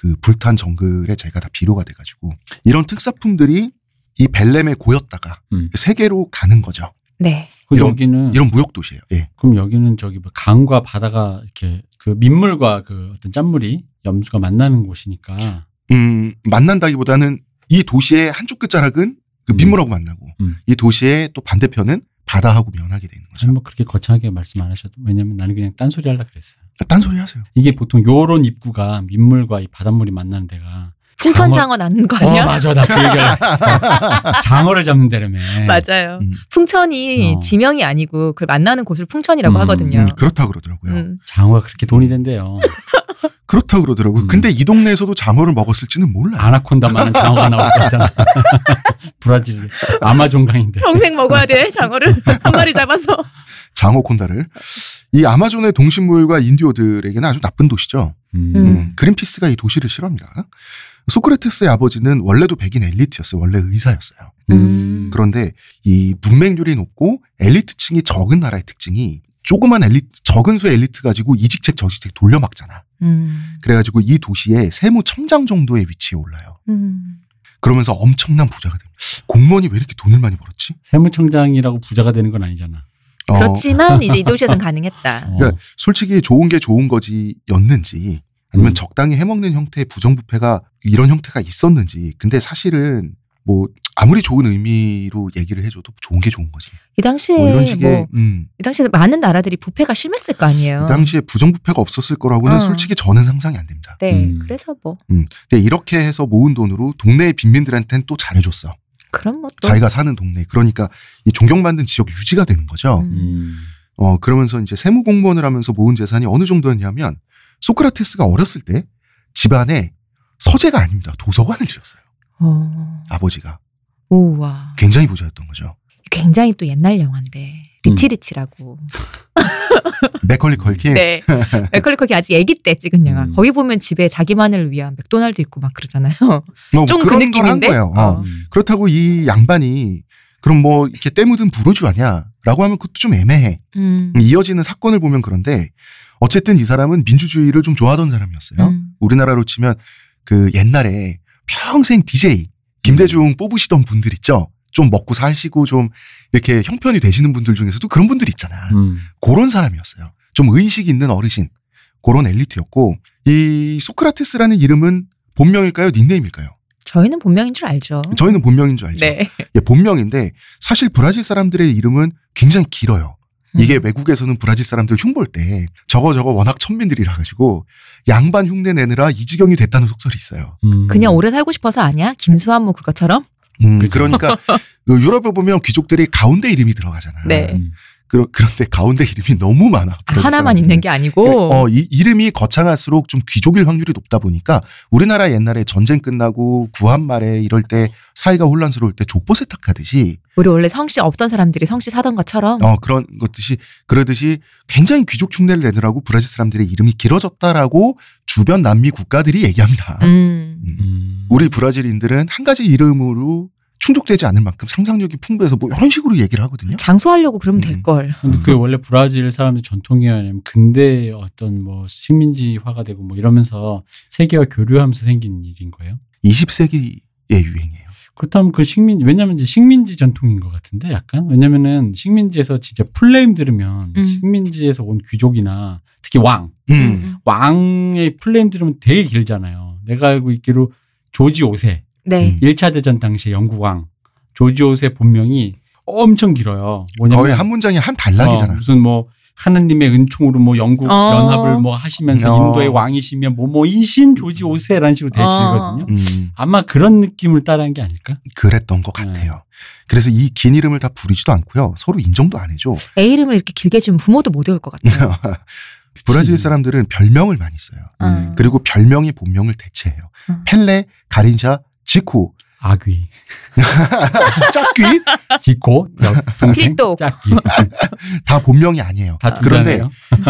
그 불탄 정글에 제가 다 비료가 돼가지고 이런 특사품들이 이 벨렘에 고였다가 음. 세계로 가는 거죠. 네. 그 이런- 여기는 이런 무역 도시예요. 예. 그럼 여기는 저기 뭐 강과 바다가 이렇게 그 민물과 그 어떤 짠물이 염수가 만나는 곳이니까 음, 만난다기보다는 이 도시의 한쪽 끝자락은 그 음. 민물하고 만나고 음. 이 도시의 또 반대편은 바다하고 면하게 되는 거죠. 뭐 그렇게 거창하게 말씀 안 하셔도 왜냐면 나는 그냥 딴소리 하려 그랬어요. 딴소리 하세요. 이게 보통 요런 입구가 민물과 이 바닷물이 만나는 데가 춘천 장어- 낳는 거 아니야? 어 맞아 나그 얘기를 장어를 잡는 데라며. 맞아요. 음. 풍천이 어. 지명이 아니고 그 만나는 곳을 풍천이라고 음, 하거든요. 음, 그렇다 그러더라고요. 음. 장어가 그렇게 돈이 된대요. 그렇다 그러더라고요. 음. 근데 이 동네에서도 장어를 먹었을지는 몰라요. 아나콘다만한 장어가 나올 거잖아. 브라질 아마존 강인데. 평생 먹어야 돼 장어를 한 마리 잡아서. 장어 콘다를 이 아마존의 동식물과 인디오들에게는 아주 나쁜 도시죠. 음. 음. 음, 그린피스가 이 도시를 싫어합니다. 소크라테스의 아버지는 원래도 백인 엘리트였어요. 원래 의사였어요. 음. 그런데 이 문맹률이 높고 엘리트층이 적은 나라의 특징이 조그만 엘리트, 적은 수의 엘리트 가지고 이직책 저직책 돌려막잖아. 음. 그래가지고 이 도시의 세무청장 정도의 위치에 올라요. 음. 그러면서 엄청난 부자가 됩니다. 공무원이 왜 이렇게 돈을 많이 벌었지? 세무청장이라고 부자가 되는 건 아니잖아. 어, 그렇지만 이제 이 도시에선 가능했다. 어. 그러니까 솔직히 좋은 게 좋은 거지였는지 아니면 음. 적당히 해먹는 형태의 부정부패가 이런 형태가 있었는지 근데 사실은 뭐 아무리 좋은 의미로 얘기를 해줘도 좋은 게 좋은 거지 이 당시에 뭐 이런 뭐, 식의 음, 이 당시에 많은 나라들이 부패가 심했을 거 아니에요. 그 당시에 부정부패가 없었을 거라고는 어. 솔직히 저는 상상이 안 됩니다 네. 음. 그래서 뭐 음. 근데 이렇게 해서 모은 돈으로 동네의 빈민들한테는 또 잘해줬어 그럼 뭐 또. 자기가 사는 동네 그러니까 이 존경받는 지역 유지가 되는 거죠 음. 음. 어 그러면서 이제 세무 공무원을 하면서 모은 재산이 어느 정도였냐면 소크라테스가 어렸을 때 집안에 서재가 아닙니다. 도서관을 지었어요. 어. 아버지가 우와. 굉장히 부자였던 거죠. 굉장히 또 옛날 영화인데 리치리치라고. 맥컬리 컬킨. 네. 맥컬리 컬킨 아직 아기 때 찍은 영화. 음. 거기 보면 집에 자기만을 위한 맥도날드 있고 막 그러잖아요. 뭐 좀그 그런 걸한 느낌인데? 거예요. 어. 어. 음. 그렇다고 이 양반이 그럼 뭐 이렇게 때 묻은 부르주 아냐라고 하면 그것도 좀 애매해. 음. 이어지는 사건을 보면 그런데 어쨌든 이 사람은 민주주의를 좀 좋아하던 사람이었어요. 음. 우리나라로 치면 그 옛날에 평생 DJ 김대중 뽑으시던 분들 있죠. 좀 먹고 사시고 좀 이렇게 형편이 되시는 분들 중에서도 그런 분들 있잖아. 음. 그런 사람이었어요. 좀 의식 있는 어르신. 그런 엘리트였고 이 소크라테스라는 이름은 본명일까요? 닉네임일까요? 저희는 본명인 줄 알죠. 저희는 본명인 줄 알죠. 네. 예, 본명인데 사실 브라질 사람들의 이름은 굉장히 길어요. 이게 음. 외국에서는 브라질 사람들 흉볼 때 저거 저거 워낙 천민들이라 가지고 양반 흉내 내느라 이 지경이 됐다는 속설이 있어요. 음. 그냥 오래 살고 싶어서 아니야? 김수한무 그것처럼? 음, 그죠. 그러니까 그 유럽에 보면 귀족들이 가운데 이름이 들어가잖아. 네. 음. 그러, 그런데 가운데 이름이 너무 많아. 브라질 하나만. 있는 게 아니고. 어, 이 이름이 거창할수록 좀 귀족일 확률이 높다 보니까 우리나라 옛날에 전쟁 끝나고 구한 말에 이럴 때 사이가 혼란스러울 때 족보 세탁하듯이 우리 원래 성씨 없던 사람들이 성씨 사던 것처럼. 어 그런 것듯이 그러듯이 굉장히 귀족 흉내를 내느라고 브라질 사람들의 이름이 길어졌다라고 주변 남미 국가들이 얘기합니다. 음. 음. 우리 브라질인들은 한 가지 이름으로 충족되지 않을 만큼 상상력이 풍부해서 뭐 이런 식으로 얘기를 하거든요. 장수하려고 그러면 음. 될 걸. 근데 그게 원래 브라질 사람들 전통이야 아니면 근대 어떤 뭐 식민지화가 되고 뭐 이러면서 세계와 교류하면서 생긴 일인 거예요? 20세기의 유행이에요. 그렇다면 그 식민 왜냐면 이제 식민지 전통인 것 같은데 약간 왜냐면은 식민지에서 진짜 full name 들으면 음. 식민지에서 온 귀족이나 특히 왕 음. 왕의 full name 들으면 되게 길잖아요. 내가 알고 있기로 조지 5세 네. 음. 1차 대전 당시 영국 왕 조지 5세 본명이 엄청 길어요. 뭐냐면 거의 한 문장이 한 어, 단락이잖아. 무슨 뭐 하느님의 은총으로 뭐 영국 어. 연합을 뭐 하시면서 어. 인도의 왕이시면 뭐뭐 이신 조지 5세라는 식으로 되어 어. 있거든요. 음, 아마 그런 느낌을 따라한 게 아닐까? 그랬던 것 네. 같아요. 그래서 이 긴 이름을 다 부르지도 않고요. 서로 인정도 안 해줘. 애 이름을 이렇게 길게 지으면 부모도 못 외울 것 같아요. 브라질 사람들은 별명을 많이 써요. 음. 그리고 별명이 본명을 대체해요. 음. 펠레, 가린샤, 지쿠, 아귀, 짝귀 동생, 필독. 짝귀 다 본명이 아니에요. 다 그런데.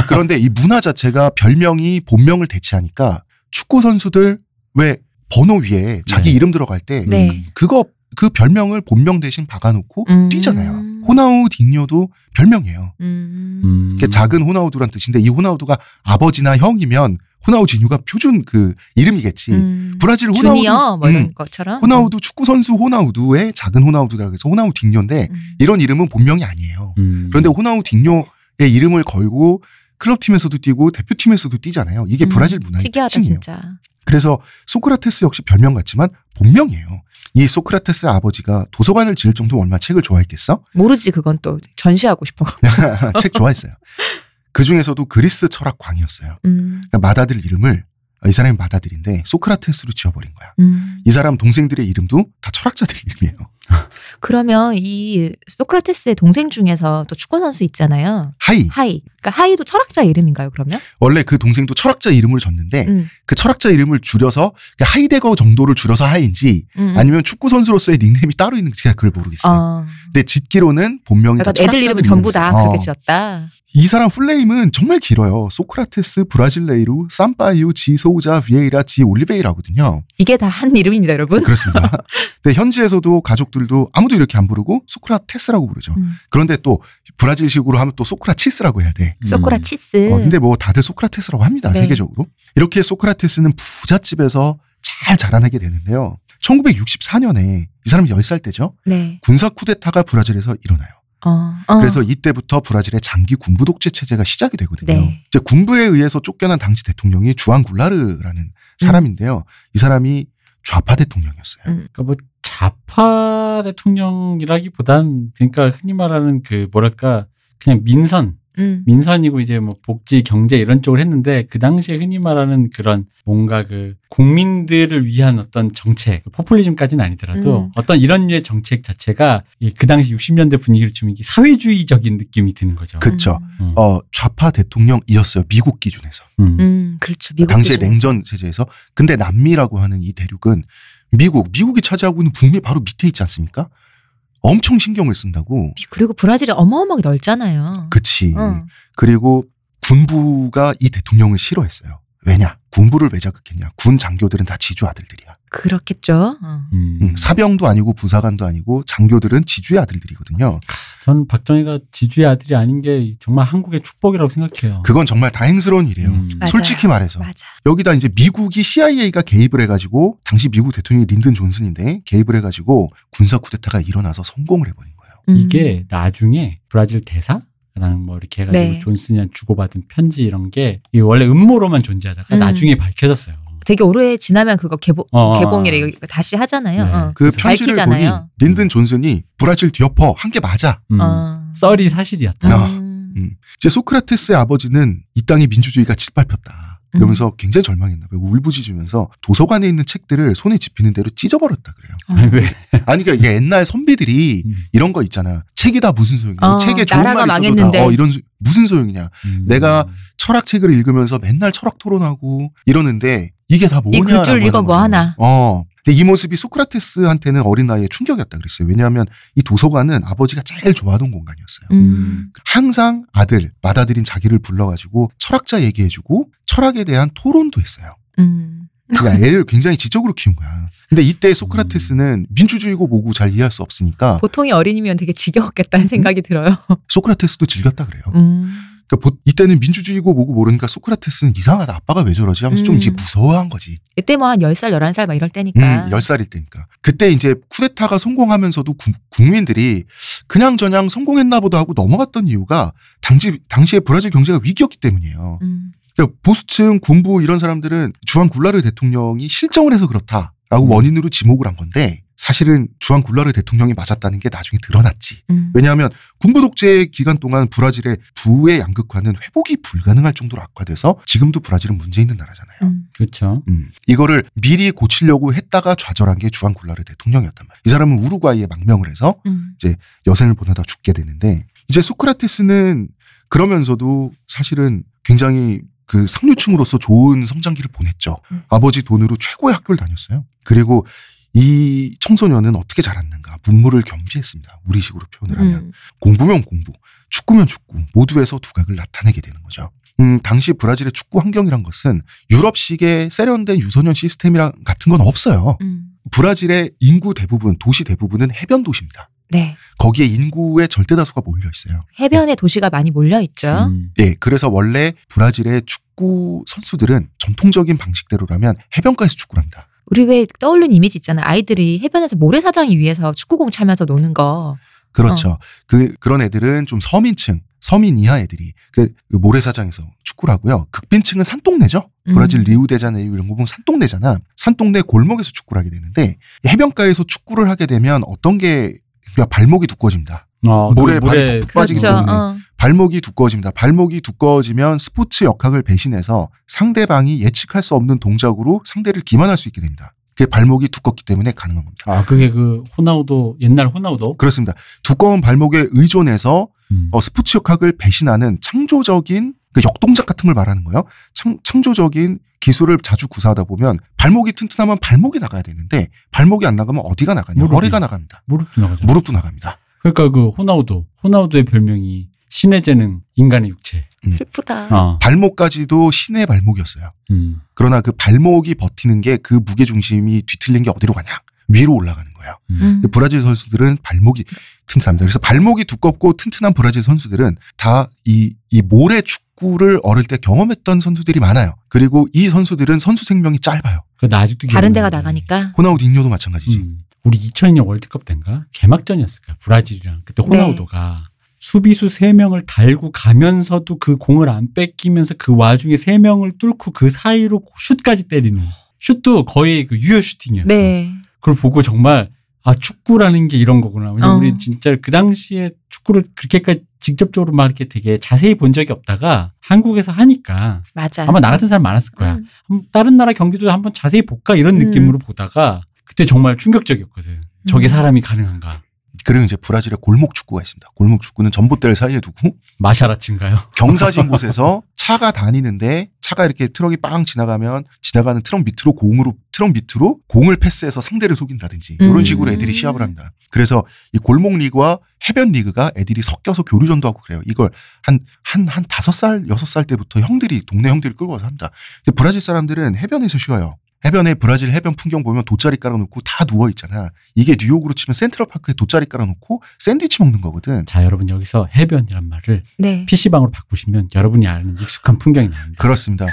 그런데 이 문화 자체가 별명이 본명을 대체하니까 축구 선수들 왜 번호 위에 자기 네. 이름 들어갈 때 네. 음. 그거 그 별명을 본명 대신 박아놓고 음. 뛰잖아요. 호나우 딩요도 별명이에요. 음. 음. 작은 호나우두란 뜻인데 이 호나우두가 아버지나 형이면 호나우 진유가 표준 그 이름이겠지. 음. 브라질 호나우두 주니어 뭐 이런 음, 것처럼. 호나우두 축구 선수 호나우두의 작은 호나우두라 그래서 호나우 딩요인데 음. 이런 이름은 본명이 아니에요. 음. 그런데 호나우 딩요의 이름을 걸고 클럽팀에서도 뛰고 대표팀에서도 뛰잖아요. 이게 음, 브라질 문화의 특이하다 특징이에요. 진짜. 그래서 소크라테스 역시 별명 같지만 본명이에요. 이 소크라테스 아버지가 도서관을 지을 정도면 얼마나 책을 좋아했겠어? 모르지 그건 또 전시하고 싶어. 책 좋아했어요. 그 중에서도 그리스 철학 광이었어요. 음. 그러니까 맏아들 이름을 이 사람이 맏아들인데 소크라테스로 지어버린 거야. 음. 이 사람 동생들의 이름도 다 철학자들 이름이에요. 그러면 이 소크라테스의 동생 중에서 또 축구 선수 있잖아요. 하이 하이. 그러니까 하이도 철학자 이름인가요, 그러면? 원래 그 동생도 철학자 이름을 줬는데 음. 그 철학자 이름을 줄여서 그러니까 하이데거 정도를 줄여서 하이인지 음. 아니면 축구 선수로서의 닉네임이 따로 있는지 제가 그걸 모르겠어요. 어. 근데 짓기로는 본명이 다 그러니까 애들 철학자들 이름은 전부 다. 그렇게 어. 지었다. 이 사람 full name은 정말 길어요. 소크라테스, 브라질레이루, 삼파이우, 지 소우자, 비에이라, 지 올리베이라거든요. 이게 다 한 이름입니다, 여러분. 그렇습니다. 근데 현지에서도 가족들 도 아무도 이렇게 안 부르고 소크라테스라고 부르죠. 음. 그런데 또 브라질식으로 하면 또 소크라치스라고 해야 돼. 소크라치스. 어, 근데 뭐 다들 소크라테스라고 합니다. 네. 세계적으로. 이렇게 소크라테스는 부잣집에서 잘 자라나게 되는데요. 1964년에 이 사람이 10살 때죠. 네. 군사 쿠데타가 브라질에서 일어나요. 어. 어. 그래서 이때부터 브라질의 장기 군부 독재 체제가 시작이 되거든요. 네. 이제 군부에 의해서 쫓겨난 당시 대통령이 주안 굴라르라는 사람인데요. 이 사람이 좌파 대통령이었어요. 음. 그러니까 뭐 좌파 대통령이라기보단 그러니까 흔히 말하는 그 뭐랄까 그냥 민선 음. 민선이고 이제 뭐 복지 경제 이런 쪽을 했는데 그 당시에 흔히 말하는 그런 뭔가 그 국민들을 위한 어떤 정책 포퓰리즘까지는 아니더라도 음. 어떤 이런 류의 정책 자체가 이그 당시 60년대 분위기를 좀 이게 사회주의적인 느낌이 드는 거죠. 그쵸. 음. 어, 좌파 대통령이었어요. 미국 기준에서. 음. 음, 그렇죠. 미국 당시의 기준에서. 냉전 체제에서. 근데 남미라고 하는 이 대륙은 미국, 미국이 차지하고 있는 북미 바로 밑에 있지 않습니까? 엄청 신경을 쓴다고. 그리고 브라질이 어마어마하게 넓잖아요. 그치. 어. 그리고 군부가 이 대통령을 싫어했어요. 왜냐? 군부를 왜 자극했냐? 군 장교들은 다 지주 아들들이야. 그렇겠죠. 어. 음. 음, 사병도 아니고 부사관도 아니고 장교들은 지주의 아들들이거든요. 전 박정희가 지주의 아들이 아닌 게 정말 한국의 축복이라고 생각해요. 그건 정말 다행스러운 일이에요. 음. 솔직히 말해서 맞아. 여기다 이제 미국이 CIA가 개입을 해가지고 당시 미국 대통령이 린든 존슨인데 개입을 해가지고 군사 쿠데타가 일어나서 성공을 해버린 거예요. 음. 이게 나중에 브라질 대사? 랑 뭐 이렇게 해가지고 네. 존슨이랑 주고받은 편지 이런 게 이게 원래 음모로만 존재하다가 음. 나중에 밝혀졌어요. 되게 오래 지나면 그거 개봉 어, 어, 개봉이래 어. 이거 다시 하잖아요. 네. 어. 그 편지를 밝히잖아요. 보니 린든 존슨이 브라질 뒤엎어 한 게 맞아. 음. 어. 썰이 사실이었다. 아. 음. 음. 이제 소크라테스의 아버지는 이 땅의 민주주의가 짓밟혔다. 이러면서 굉장히 절망했나 봐요. 울부짖으면서 도서관에 있는 책들을 손에 집히는 대로 찢어버렸다 그래요. 아니, 왜? 아니 그러니까 이게 옛날 선비들이 음. 이런 거 있잖아. 책이다 무슨 소용이냐. 어, 책에 좋은 말이 있어도 망했는데. 다 어, 이런 소- 무슨 소용이냐. 음. 내가 철학 책을 읽으면서 맨날 철학 토론하고 이러는데 이게 다이 뭐냐. 글줄 읽어 뭐 하나. 어. 근데 이 모습이 소크라테스한테는 어린 나이에 충격이었다 그랬어요. 왜냐하면 이 도서관은 아버지가 제일 좋아하던 공간이었어요. 음. 항상 아들, 맏아들인 자기를 불러가지고 철학자 얘기해주고 철학에 대한 토론도 했어요. 음. 그러니까 애를 굉장히 지적으로 키운 거야. 근데 이때 소크라테스는 민주주의고 뭐고 잘 이해할 수 없으니까 보통의 어린이면 되게 지겨웠겠다는 생각이 들어요. 소크라테스도 즐겼다 그래요. 음. 그러니까 보- 이때는 민주주의고 뭐고 모르니까 소크라테스는 이상하다. 아빠가 왜 저러지? 하면서 좀 음. 이제 무서워한 거지. 이때 뭐 한 10살, 11살 막 이럴 때니까. 음, 10살일 때니까. 그때 이제 쿠데타가 성공하면서도 구- 국민들이 그냥 저냥 성공했나 보다 하고 넘어갔던 이유가 당시, 당시에 브라질 경제가 위기였기 때문이에요. 음. 그러니까 보수층, 군부 이런 사람들은 주한 굴라르 대통령이 실정을 해서 그렇다라고 음. 원인으로 지목을 한 건데 사실은 주한 굴라르 대통령이 맞았다는 게 나중에 드러났지. 음. 왜냐하면 군부 독재 기간 동안 브라질의 부의 양극화는 회복이 불가능할 정도로 악화돼서 지금도 브라질은 문제 있는 나라잖아요. 음. 그렇죠. 음, 이거를 미리 고치려고 했다가 좌절한 게 주한 굴라르 대통령이었단 말이에요. 이 사람은 우루과이에 망명을 해서 음. 여생을 보내다 죽게 되는데 이제 소크라테스는 그러면서도 사실은 굉장히 그 상류층으로서 좋은 성장기를 보냈죠. 음. 아버지 돈으로 최고의 학교를 다녔어요. 그리고 이 청소년은 어떻게 자랐는가? 문물을 겸비했습니다. 우리식으로 표현을 하면 음. 공부면 공부, 축구면 축구 모두에서 두각을 나타내게 되는 거죠. 음, 당시 브라질의 축구 환경이란 것은 유럽식의 세련된 유소년 시스템이랑 같은 건 없어요. 음. 브라질의 인구 대부분, 도시 대부분은 해변 도시입니다. 네. 거기에 인구의 절대 다수가 몰려 있어요. 해변에 도시가 많이 몰려 있죠. 음. 예, 그래서 원래 브라질의 축구 선수들은 전통적인 방식대로라면 해변가에서 축구를 합니다. 우리 왜 떠오르는 이미지 있잖아. 아이들이 해변에서 모래사장이 위에서 축구공 차면서 노는 거. 그렇죠. 그 그런 애들은 좀 서민층, 서민 이하 애들이 그 모래사장에서 축구를 하고요. 극빈층은 산동네죠. 음. 브라질 리우데자네이루 이런 거 보면 산동네잖아. 산동네 골목에서 축구를 하게 되는데 해변가에서 축구를 하게 되면 어떤 게 발목이 두꺼워집니다. 어, 그 모래 발이 푹 빠지기 그렇죠. 때문에 어. 발목이 두꺼워집니다. 발목이 두꺼워지면 스포츠 역학을 배신해서 상대방이 예측할 수 없는 동작으로 상대를 기만할 수 있게 됩니다. 그게 발목이 두껍기 때문에 가능한 겁니다. 아, 그게 그 호나우도 옛날 호나우도 그렇습니다. 두꺼운 발목에 의존해서 음. 어, 스포츠 역학을 배신하는 창조적인 그 역동작 같은 걸 말하는 거예요. 창, 창조적인 기술을 자주 구사하다 보면 발목이 튼튼하면 발목이 나가야 되는데 발목이 안 나가면 어디가 나가냐? 무릎이. 허리가 나갑니다. 무릎도 나가죠. 무릎도 나갑니다. 그러니까 그 호나우도 호나우도의 별명이 신의 재능 인간의 육체. 슬프다. 어. 발목까지도 신의 발목이었어요. 음. 그러나 그 발목이 버티는 게 그 무게 중심이 뒤틀린 게 어디로 가냐? 위로 올라가는 거예요. 음. 음. 브라질 선수들은 발목이 튼튼합니다. 그래서 발목이 두껍고 튼튼한 브라질 선수들은 다이이 모래 축구를 어릴 때 경험했던 선수들이 많아요. 그리고 이 선수들은 선수 생명이 짧아요. 아직도 다른 데가. 나가니까. 호나우디뇨도 마찬가지지. 음. 우리 2002년 월드컵 때인가 개막전이었을 거야 브라질이랑 그때 호나우도가 수비수 3명을 달고 가면서도 그 공을 안 뺏기면서 그 와중에 3명을 뚫고 그 사이로 슛까지 때리는 슛도 거의 그 유효 슈팅이었어. 네. 그걸 보고 정말 아 축구라는 게 이런 거구나. 왜냐면 어. 우리 진짜 그 당시에 축구를 그렇게까지 직접적으로 막 이렇게 되게 자세히 본 적이 없다가 한국에서 하니까 맞아. 아마 나 같은 사람 많았을 거야. 음. 다른 나라 경기도 한번 자세히 볼까 이런 음. 느낌으로 보다가 그때 정말 충격적이었거든. 저게 음. 사람이 가능한가? 그리고 이제 브라질에 골목 축구가 있습니다. 골목 축구는 전봇대를 사이에 두고 마샤라치인가요? 경사진 곳에서 차가 다니는데 차가 이렇게 트럭이 빵 지나가면 지나가는 트럭 밑으로 공으로 트럭 밑으로 공을 패스해서 상대를 속인다든지 이런 음. 식으로 애들이 시합을 합니다. 그래서 이 골목 리그와 해변 리그가 애들이 섞여서 교류전도 하고 그래요. 이걸 한 한 한 다섯 살 여섯 살 때부터 형들이 동네 형들이 끌고 와서 합니다. 근데 브라질 사람들은 해변에서 쉬어요. 해변에 브라질 해변 풍경 보면 돗자리 깔아놓고 다 누워 있잖아. 이게 뉴욕으로 치면 센트럴 파크에 돗자리 깔아놓고 샌드위치 먹는 거거든. 자, 여러분 여기서 해변이란 말을 네. PC방으로 바꾸시면 여러분이 아는 익숙한 풍경이 나옵니다. 그렇습니다.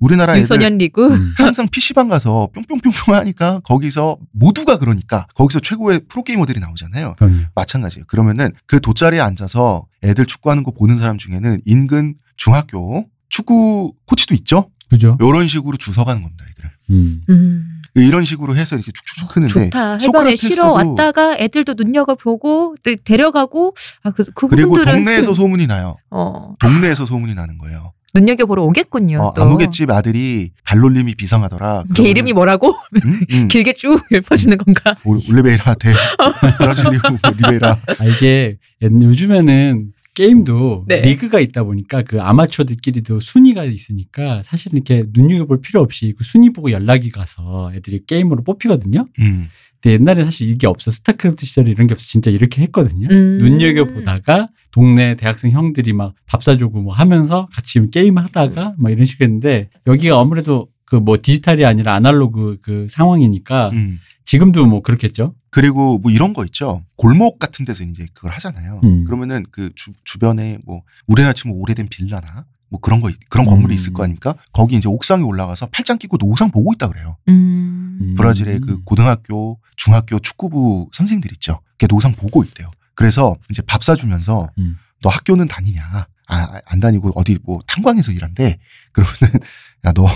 우리나라 애들 유소년 리그. 음. 항상 PC방 가서 뿅뿅뿅뿅 하니까 거기서 모두가 그러니까 거기서 최고의 프로게이머들이 나오잖아요. 그럼요. 마찬가지예요. 그러면은 그 돗자리에 앉아서 애들 축구하는 거 보는 사람 중에는 인근 중학교 축구 코치도 있죠. 그죠? 이런 식으로 주워가는 겁니다, 애들을. 음. 음. 이런 식으로 해서 이렇게 축축축 크는데 좋다. 해변에 쉬러 왔다가 애들도 눈여겨 보고 데- 데려가고 아, 그, 그 그리고 동네에서 소문이 나요. 어, 동네에서 소문이 나는 거예요. 눈여겨 보러 오겠군요. 어, 또. 아무개집 아들이 발놀림이 비상하더라. 걔 이름이 뭐라고? 음? 음. 길게 쭉 읊어주는 건가? 올- 올리베이라 대 브라질리오 올리베이라 아, 이게 옛- 요즘에는 게임도 네. 리그가 있다 보니까 그 아마추어들끼리도 순위가 있으니까 사실 이렇게 눈여겨볼 필요 없이 그 순위 보고 연락이 가서 애들이 게임으로 뽑히거든요. 음. 근데 옛날에 사실 이게 없어 스타크래프트 시절에 이런 게 없어 진짜 이렇게 했거든요. 음. 눈여겨 보다가 동네 대학생 형들이 막 밥 사주고 뭐 하면서 같이 게임 하다가 막 이런 식으로 했는데 여기가 아무래도 그 뭐 디지털이 아니라 아날로그 그 상황이니까 음. 지금도 뭐 그렇겠죠. 그리고 뭐 이런 거 있죠. 골목 같은 데서 이제 그걸 하잖아요. 음. 그러면은 그 주, 주변에 뭐 우리나라 치면 오래된 빌라나 뭐 그런 거 있- 그런 건물이 음. 있을 거 아닙니까? 거기 이제 옥상에 올라가서 팔짱 끼고 노상 보고 있다 그래요. 음. 음. 브라질의 그 고등학교, 중학교 축구부 선생들 있죠. 걔 노상 보고 있대요. 그래서 이제 밥 사주면서 음. 너 학교는 다니냐? 아, 안 다니고 어디 뭐 탄광에서 일한대. 그러면은 야, 너,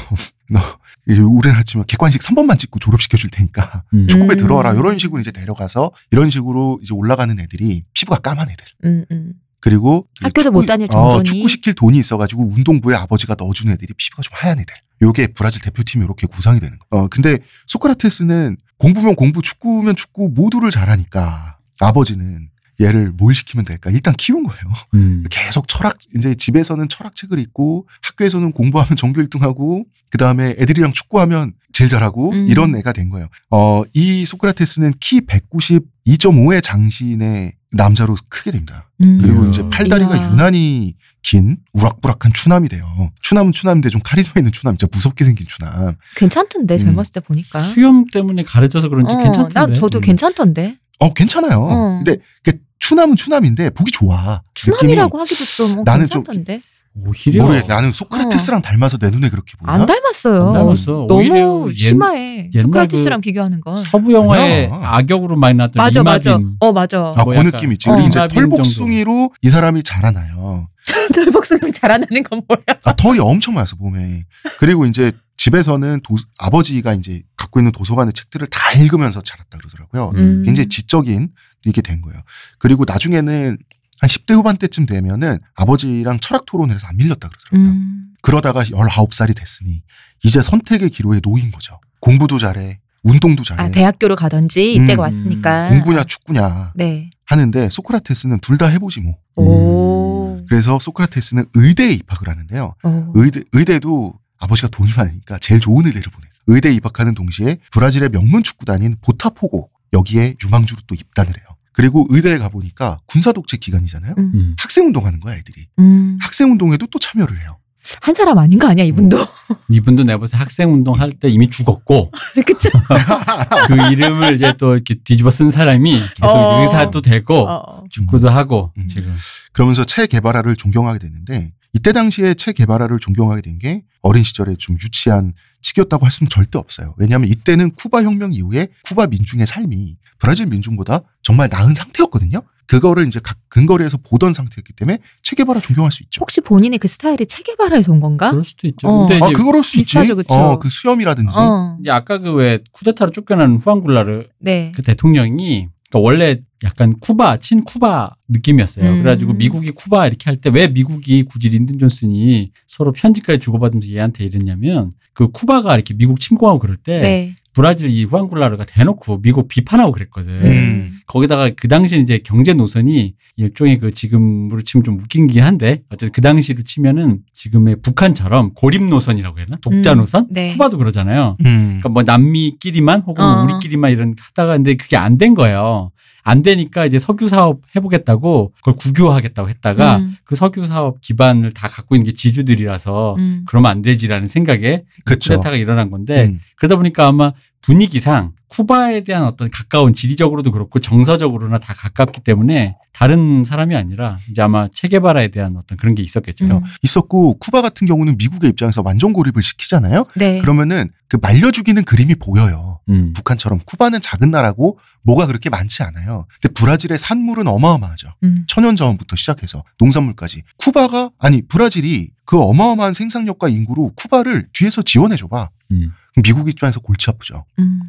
너, 우리나라 치면 객관식 3번만 찍고 졸업시켜 줄 테니까 음. 축구부에 음. 들어와라. 이런 식으로 이제 데려가서 이런 식으로 이제 올라가는 애들이 피부가 까만 애들. 음, 음. 그리고 그 학교도 못 다닐 어, 정도니. 축구 시킬 돈이 있어가지고 운동부에 아버지가 넣어주는 애들이 피부가 좀 하얀 애들. 요게 브라질 대표팀이 이렇게 구성이 되는 거. 어 근데 소크라테스는 공부면 공부, 축구면 축구 모두를 잘하니까 아버지는 얘를 뭘 시키면 될까? 일단 키운 거예요. 음. 계속 철학 이제 집에서는 철학책을 읽고 학교에서는 공부하면 전교 1등하고 그 다음에 애들이랑 축구하면 제일 잘하고 음. 이런 애가 된 거예요. 어, 이 소크라테스는 키 192.5의 장신의 남자로 크게 됩니다. 음. 그리고. 이제 팔다리가 이야. 유난히 긴 우락부락한 추남이 돼요. 추남은 추남인데 좀 카리스마 있는 추남, 진짜 무섭게 생긴 추남. 괜찮던데 음. 젊었을 때 보니까. 수염 때문에 가려져서 그런지 어, 괜찮던데. 나 저도 음. 괜찮던데. 어 괜찮아요. 어. 근데 그 추남은 추남인데 보기 좋아. 추남이라고 하기도 좀 어, 나는 좀 괜찮던데. 오히려 모르겠. 나는 소크라테스랑 닮아서 내 눈에 그렇게 보이나? 안 닮았어요. 안 닮았어. 너무 오히려 옛- 소크라테스랑 비교하는 건. 서부 영화의 아니야. 악역으로 많이 나왔던 맞아 맞아. 이마딘. 어 맞아. 아, 뭐그 약간 느낌 있지. 어. 그리고 이제 이마빈 털복숭이로 이 사람이 자라나요. 털복숭이 자라나는 건 뭐야? 아, 털이 엄청 많았어, 몸에. 그리고 이제 집에서는 도- 아버지가 이제 갖고 있는 도서관의 책들을 다 읽으면서 자랐다 그러더라고요. 음. 굉장히 지적인 이게 된 거예요. 그리고 나중에는 한 10대 후반 때쯤 되면은 아버지랑 철학 토론을 해서 안 밀렸다 그러더라고요. 음. 그러다가 19살이 됐으니 이제 선택의 기로에 놓인 거죠. 공부도 잘해, 운동도 잘해. 아 대학교로 가든지 이때가 음, 왔으니까. 공부냐 축구냐 네. 하는데 소크라테스는 둘 다 해보지 뭐. 오. 그래서 소크라테스는 의대에 입학을 하는데요. 오. 의대, 의대도 아버지가 돈이 많으니까 제일 좋은 의대를 보내요. 의대에 입학하는 동시에 브라질의 명문 축구단인 보타포고 여기에 유망주로 또 입단을 해요. 그리고 의대에 가보니까 군사독재 기간이잖아요. 음. 음. 학생운동하는 거야 애들이. 음. 학생운동에도 또 참여를 해요. 한 사람 아닌 거 아니야 이분도? 이분도 내가 볼때 학생 운동 할 때 이미 죽었고 그쵸? 그 이름을 이제 또 이렇게 뒤집어 쓴 사람이 계속 어. 의사도 되고 어. 축구도 하고 음. 지금 그러면서 체 게바라를 존경하게 됐는데 이때 당시에 체 게바라를 존경하게 된 게 어린 시절에 좀 유치한 치기였다고 할 수는 절대 없어요. 왜냐하면 이때는 쿠바 혁명 이후에 쿠바 민중의 삶이 브라질 민중보다 정말 나은 상태였거든요. 그거를 이제 각 근거리에서 보던 상태였기 때문에 체 게바라 존경할 수 있죠. 혹시 본인의 그 스타일이 체 게바라에서 온 건가? 그럴 수도 있죠. 어. 근데 아, 이제, 그럴 수 있지. 비슷하죠, 그쵸? 어, 그 수염이라든지. 어. 이제 아까 그 왜 쿠데타로 쫓겨난 후앙굴라르 네. 그 대통령이 그러니까 원래 약간 쿠바 친 쿠바 느낌이었어요. 음. 그래가지고 미국이 쿠바 이렇게 할 때 왜 미국이 굳이 린든 존슨이 서로 편지까지 주고받으면서 얘한테 이랬냐면 그 쿠바가 이렇게 미국 침공하고 그럴 때 네. 브라질 이 후앙굴라르가 대놓고 미국 비판하고 그랬거든. 음. 거기다가 그 당시 이제 경제 노선이 일종의 그 지금으로 치면 좀 웃기긴 한데 어쨌든 그 당시로 치면은 지금의 북한처럼 고립 노선이라고 해야 되나? 독자 음, 노선? 네. 쿠바도 그러잖아요. 음. 그러니까 뭐 남미끼리만 혹은 어. 우리끼리만 이런 하다가 근데 그게 안 된 거예요. 안 되니까 이제 석유 사업 해보겠다고 그걸 국유화하겠다고 했다가 음. 그 석유 사업 기반을 다 갖고 있는 게 지주들이라서 음. 그러면 안 되지라는 생각에 그쵸. 쿠데타가 일어난 건데 음. 그러다 보니까 아마 분위기상 쿠바에 대한 어떤 가까운 지리적으로도 그렇고 정서적으로나 다 가깝기 때문에 다른 사람이 아니라 이제 아마 체게바라에 대한 어떤 그런 게 있었겠죠. 음. 있었고 쿠바 같은 경우는 미국의 입장에서 완전 고립을 시키잖아요. 네. 그러면은 그 말려 죽이는 그림이 보여요. 음. 북한처럼 쿠바는 작은 나라고 뭐가 그렇게 많지 않아요. 근데 브라질의 산물은 어마어마하죠. 음. 천연 자원부터 시작해서 농산물까지. 쿠바가 아니 브라질이 그 어마어마한 생산력과 인구로 쿠바를 뒤에서 지원해 줘봐. 음. 그럼 미국 입장에서 골치 아프죠. 음.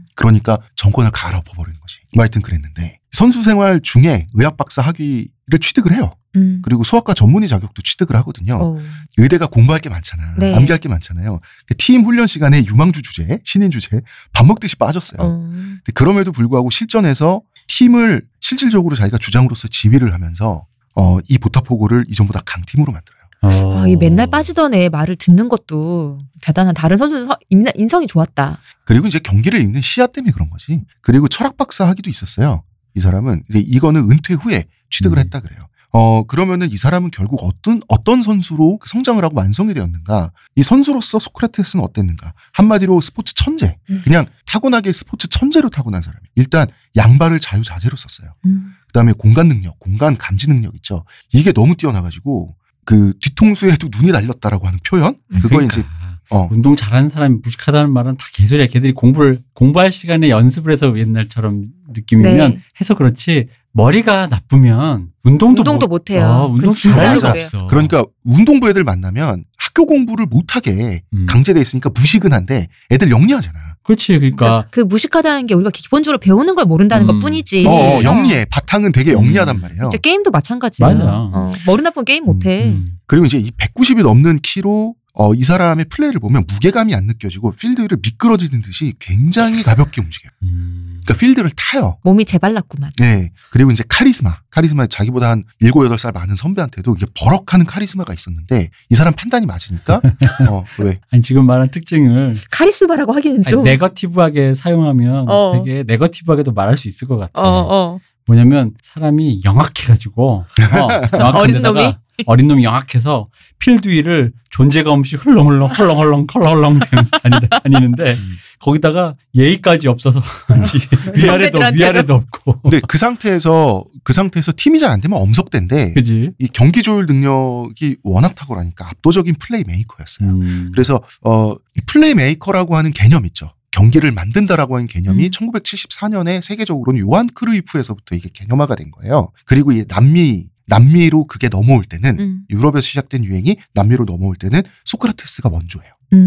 그러니까 정권을 갈아엎어버리는 거지. 뭐 하여튼 그랬는데 선수 생활 중에 의학 박사 학위를 취득을 해요. 음. 그리고 수학과 전문의 자격도 취득을 하거든요. 어. 의대가 공부할 게 많잖아. 네. 암기할 게 많잖아요. 그팀 훈련 시간에 유망주 주제, 신인 주제 밥 먹듯이 빠졌어요. 어. 그럼에도 불구하고 실전에서 팀을 실질적으로 자기가 주장으로서 지휘를 하면서 어, 이 보타포고를 이전보다 강팀으로 만들어요. 어. 아, 이 맨날 빠지던 애 말을 듣는 것도 대단한 다른 선수 인성이 좋았다. 그리고 이제 경기를 읽는 시야 때문에 그런 거지. 그리고 철학 박사 학위도 있었어요. 이 사람은 이제 이거는 은퇴 후에 취득을 음. 했다 그래요. 어 그러면은 이 사람은 결국 어떤 어떤 선수로 그 성장을 하고 완성이 되었는가? 이 선수로서 소크라테스는 어땠는가? 한마디로 스포츠 천재. 음. 그냥 타고나게 스포츠 천재로 타고난 사람이. 일단 양발을 자유자재로 썼어요. 음. 그다음에 공간 능력, 공간 감지 능력 있죠. 이게 너무 뛰어나가지고 그 뒤통수에도 눈이 날렸다라고 하는 표현. 그거 그러니까. 이제 어 운동 잘하는 사람이 무식하다는 말은 다 개소리야. 걔들이 공부를 공부할 시간에 연습을 해서 옛날처럼 느낌이면 네. 해서 그렇지 머리가 나쁘면 운동도 운동도 못, 못해요. 어, 운동 그건 진짜로 잘할 수가 그래요. 없어. 그러니까 운동부 애들 만나면 학교 공부를 못하게 음. 강제돼 있으니까 무식은 한데 애들 영리하잖아. 그렇지. 그러니까 그 무식하다는 게 우리가 기본적으로 배우는 걸 모른다는 음. 것 뿐이지. 어, 어. 영리해. 바탕은 되게 영리하단 음. 말이에요. 진짜 게임도 마찬가지야. 맞아. 어, 머리 나쁜 게임 못해. 음. 그리고 이제 이 190이 넘는 키로 어, 이 사람의 플레이를 보면 무게감이 안 느껴지고 필드를 미끄러지는 듯이 굉장히 가볍게 움직여요. 음. 그러니까 필드를 타요. 몸이 재발랐구만. 네. 그리고 이제 카리스마. 카리스마 자기보다 한 7, 8살 많은 선배한테도 이게 버럭하는 카리스마가 있었는데 이 사람 판단이 맞으니까 어, 왜? 아니 지금 말한 특징을 카리스마라고 하기는 아니, 좀. 네거티브하게 사용하면 어. 되게 네거티브하게도 말할 수 있을 것 같아. 어, 어. 뭐냐면 사람이 영악해 가지고 어, 영악한 어린 데다가 놈이? 어린 놈이 영악해서 필드 위를 존재감 없이 흘렁흘렁 헐렁헐렁 헐렁헐렁 되면서 다니, 다니는데 음. 거기다가 예의까지 없어서 위아래도 선배들한테는. 위아래도 없고 근데 그 상태에서 그 상태에서 팀이 잘 안 되면 엄석대인데 그지? 이 경기 조율 능력이 워낙 탁월하니까 압도적인 플레이 메이커였어요. 음. 그래서 어, 이 플레이 메이커라고 하는 개념 있죠. 경기를 만든다라고 하는 개념이 음. 1974년에 세계적으로는 요한 크루이프에서부터 이게 개념화가 된 거예요. 그리고 이 남미 남미로 그게 넘어올 때는 음. 유럽에서 시작된 유행이 남미로 넘어올 때는 소크라테스가 먼저예요. 음.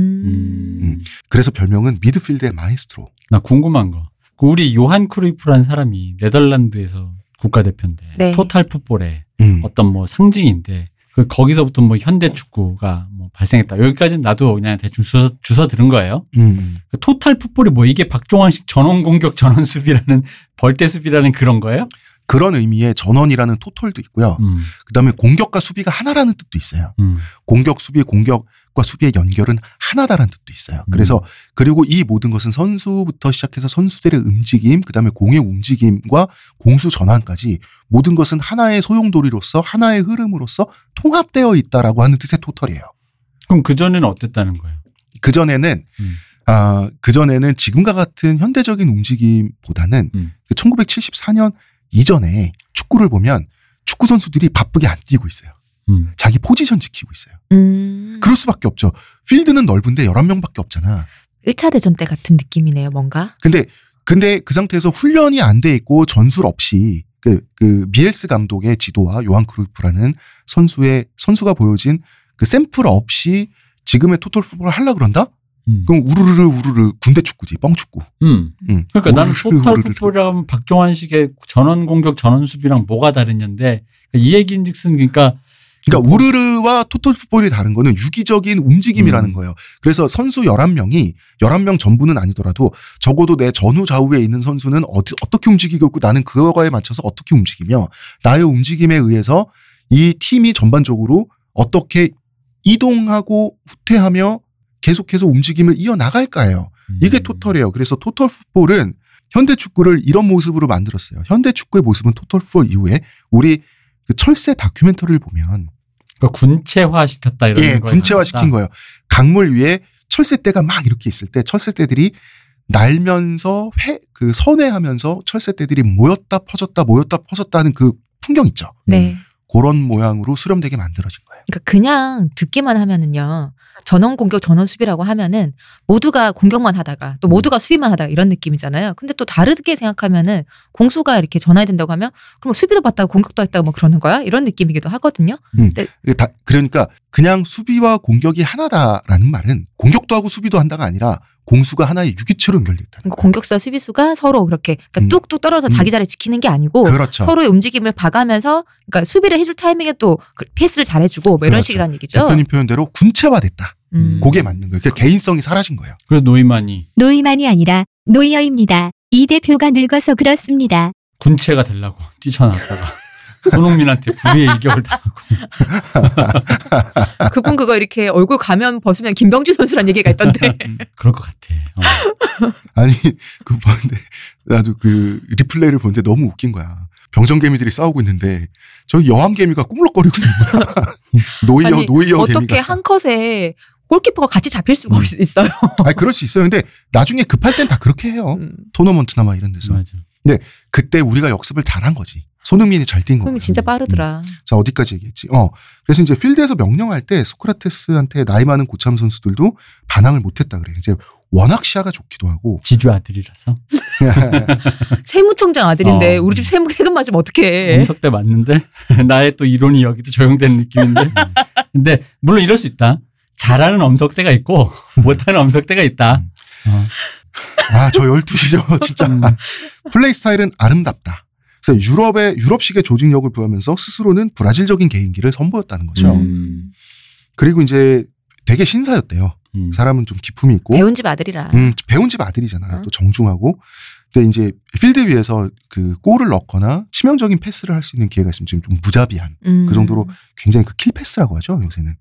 음. 그래서 별명은 미드필드의 마에스트로. 나 궁금한 거. 그 우리 요한 크루이프라는 사람이 네덜란드에서 국가대표인데 네. 토탈 풋볼의 음. 어떤 뭐 상징인데 그 거기서부터 뭐 현대 축구가 뭐 발생했다. 여기까지는 나도 그냥 대충 주워, 주워 들은 거예요. 음. 그 토탈 풋볼이 뭐 이게 박종환식 전원 공격 전원 수비라는 벌떼 수비라는 그런 거예요? 그런 의미의 전원이라는 토탈도 있고요. 음, 그다음에 공격과 수비가 하나라는 뜻도 있어요. 음, 공격 수비 공격과 수비의 연결은 하나다라는 뜻도 있어요. 음. 그래서 그리고 이 모든 것은 선수부터 시작해서 선수들의 움직임, 그다음에 공의 움직임과 공수 전환까지 모든 것은 하나의 소용돌이로서 하나의 흐름으로서 통합되어 있다라고 하는 뜻의 토털이에요. 그럼 그 전에는 어땠다는 거예요? 그 전에는 음. 아, 그 전에는 지금과 같은 현대적인 움직임보다는 음. 1974년 이전에 축구를 보면 축구 선수들이 바쁘게 안 뛰고 있어요. 음, 자기 포지션 지키고 있어요. 음. 그럴 수밖에 없죠. 필드는 넓은데 11명밖에 없잖아. 1차 대전 때 같은 느낌이네요, 뭔가. 근데 근데 그 상태에서 훈련이 안 돼 있고 전술 없이 그, 그 미헬스 감독의 지도와 요한 크루이프라는 선수의 선수가 보여진 그 샘플 없이 지금의 토탈 풋볼을 하려 그런다? 음. 그럼 우르르르 우르르 군대 축구지 뻥 축구. 음. 응. 그러니까 나는 토탈. 풋볼이라면 박종환식의 전원 공격 전원 수비랑 뭐가 다르냐인데 이 얘기인즉슨 그러니까 그러니까 우르르와 토탈 풋볼이 다른 거는 유기적인 움직임이라는 음. 거예요. 그래서 선수 11명이 11명 전부는 아니더라도 적어도 내 전후 좌우에 있는 선수는 어디, 어떻게 움직이고 있고 나는 그거에 맞춰서 어떻게 움직이며 나의 움직임에 의해서 이 팀이 전반적으로 어떻게 이동하고 후퇴하며 계속해서 움직임을 이어나갈까예요. 이게 음. 토털이에요. 그래서 토털 풋볼은 현대 축구를 이런 모습으로 만들었어요. 현대 축구의 모습은 토털 풋볼 이후에 우리 그 철새 다큐멘터리를 보면 그러니까 군체화 시켰다 이런 예, 군체화. 시킨 거예요. 강물 위에 철새떼가 막 이렇게 있을 때 철새떼들이 날면서 회, 그 선회하면서 철새떼들이 모였다 퍼졌다 모였다 퍼졌다 하는 그 풍경 있죠. 네. 그런 모양으로 수렴되게 만들어진 거예요. 그러니까 그냥 듣기만 하면은요. 전원 공격, 전원 수비라고 하면은 모두가 공격만 하다가 또 모두가 수비만 하다가 이런 느낌이잖아요. 근데 또 다르게 생각하면은 공수가 이렇게 전환이 된다고 하면 그럼 수비도 봤다가 공격도 했다가 뭐 그러는 거야? 이런 느낌이기도 하거든요. 이게 다- 그러니까 그냥 수비와 공격이 하나다라는 말은 공격도 하고 수비도 한다가 아니라 공수가 하나의 유기체로 연결돼 있다. 그러니까 공격수와 수비수가 서로 그렇게 그러니까 음. 뚝뚝 떨어져 음. 자기 자리 지키는 게 아니고 그렇죠. 서로의 움직임을 봐가면서 그러니까 수비를 해줄 타이밍에 또그 패스를 잘해주고 뭐 이런 그렇죠. 식이란 얘기죠. 대표님 표현대로 군체화됐다. 음. 그게 맞는 거예요. 그러니까 개인성이 사라진 거예요. 그래서 노이만이 노이만이 아니라 노이어입니다. 이 대표가 늙어서 그렇습니다. 군체가 되려고 뛰쳐나왔다가 손흥민한테 불의의 일격을 당하고 그분 그거 이렇게 얼굴 가면 벗으면 김병주 선수란 얘기가 있던데. 그럴 것 같아. 어. 아니 그 보는데 나도 그 리플레이를 보는데 너무 웃긴 거야. 병정개미들이 싸우고 있는데 저기 여왕개미가 꾸물럭거리고 있는 거야. 노이어 아니, 노이어 어떻게 개미가. 한 컷에 골키퍼가 같이 잡힐 수가 음. 있- 있어요. 아니 그럴 수 있어요. 근데 나중에 급할 땐 다 그렇게 해요. 음. 토너먼트나 막 이런 데서. 맞아. 그때 우리가 역습을 잘한 거지. 손흥민이 잘 뛴 거예요. 그럼 진짜 빠르더라. 자 어디까지 얘기했지? 어 그래서 이제 필드에서 명령할 때 소크라테스한테 나이 많은 고참 선수들도 반항을 못 했다 그래요. 이제 워낙 시야가 좋기도 하고 지주 아들이라서 세무청장 아들인데 어. 우리 집 세무 세금 맞으면 어떡해. 음석대 맞는데 나의 또 이론이 여기도 적용되는 느낌인데 근데 물론 이럴 수 있다 잘하는 엄석대가 있고 못하는 엄석대가 있다 어. 아 저 12시죠 진짜 음. 플레이 스타일은 아름답다. 그래서 유럽의 유럽식의 조직력을 보여면서 스스로는 브라질적인 개인기를 선보였다는 거죠. 음. 그리고 이제 되게 신사였대요. 음. 사람은 좀 기품이 있고 배운 집 아들이라. 음, 배운 집 아들이잖아요. 어. 또 정중하고. 근데 이제 필드 위에서 그 골을 넣거나 치명적인 패스를 할 수 있는 기회가 있으면 지금 좀 무자비한 음. 그 정도로 굉장히 그 킬 패스라고 하죠 요새는.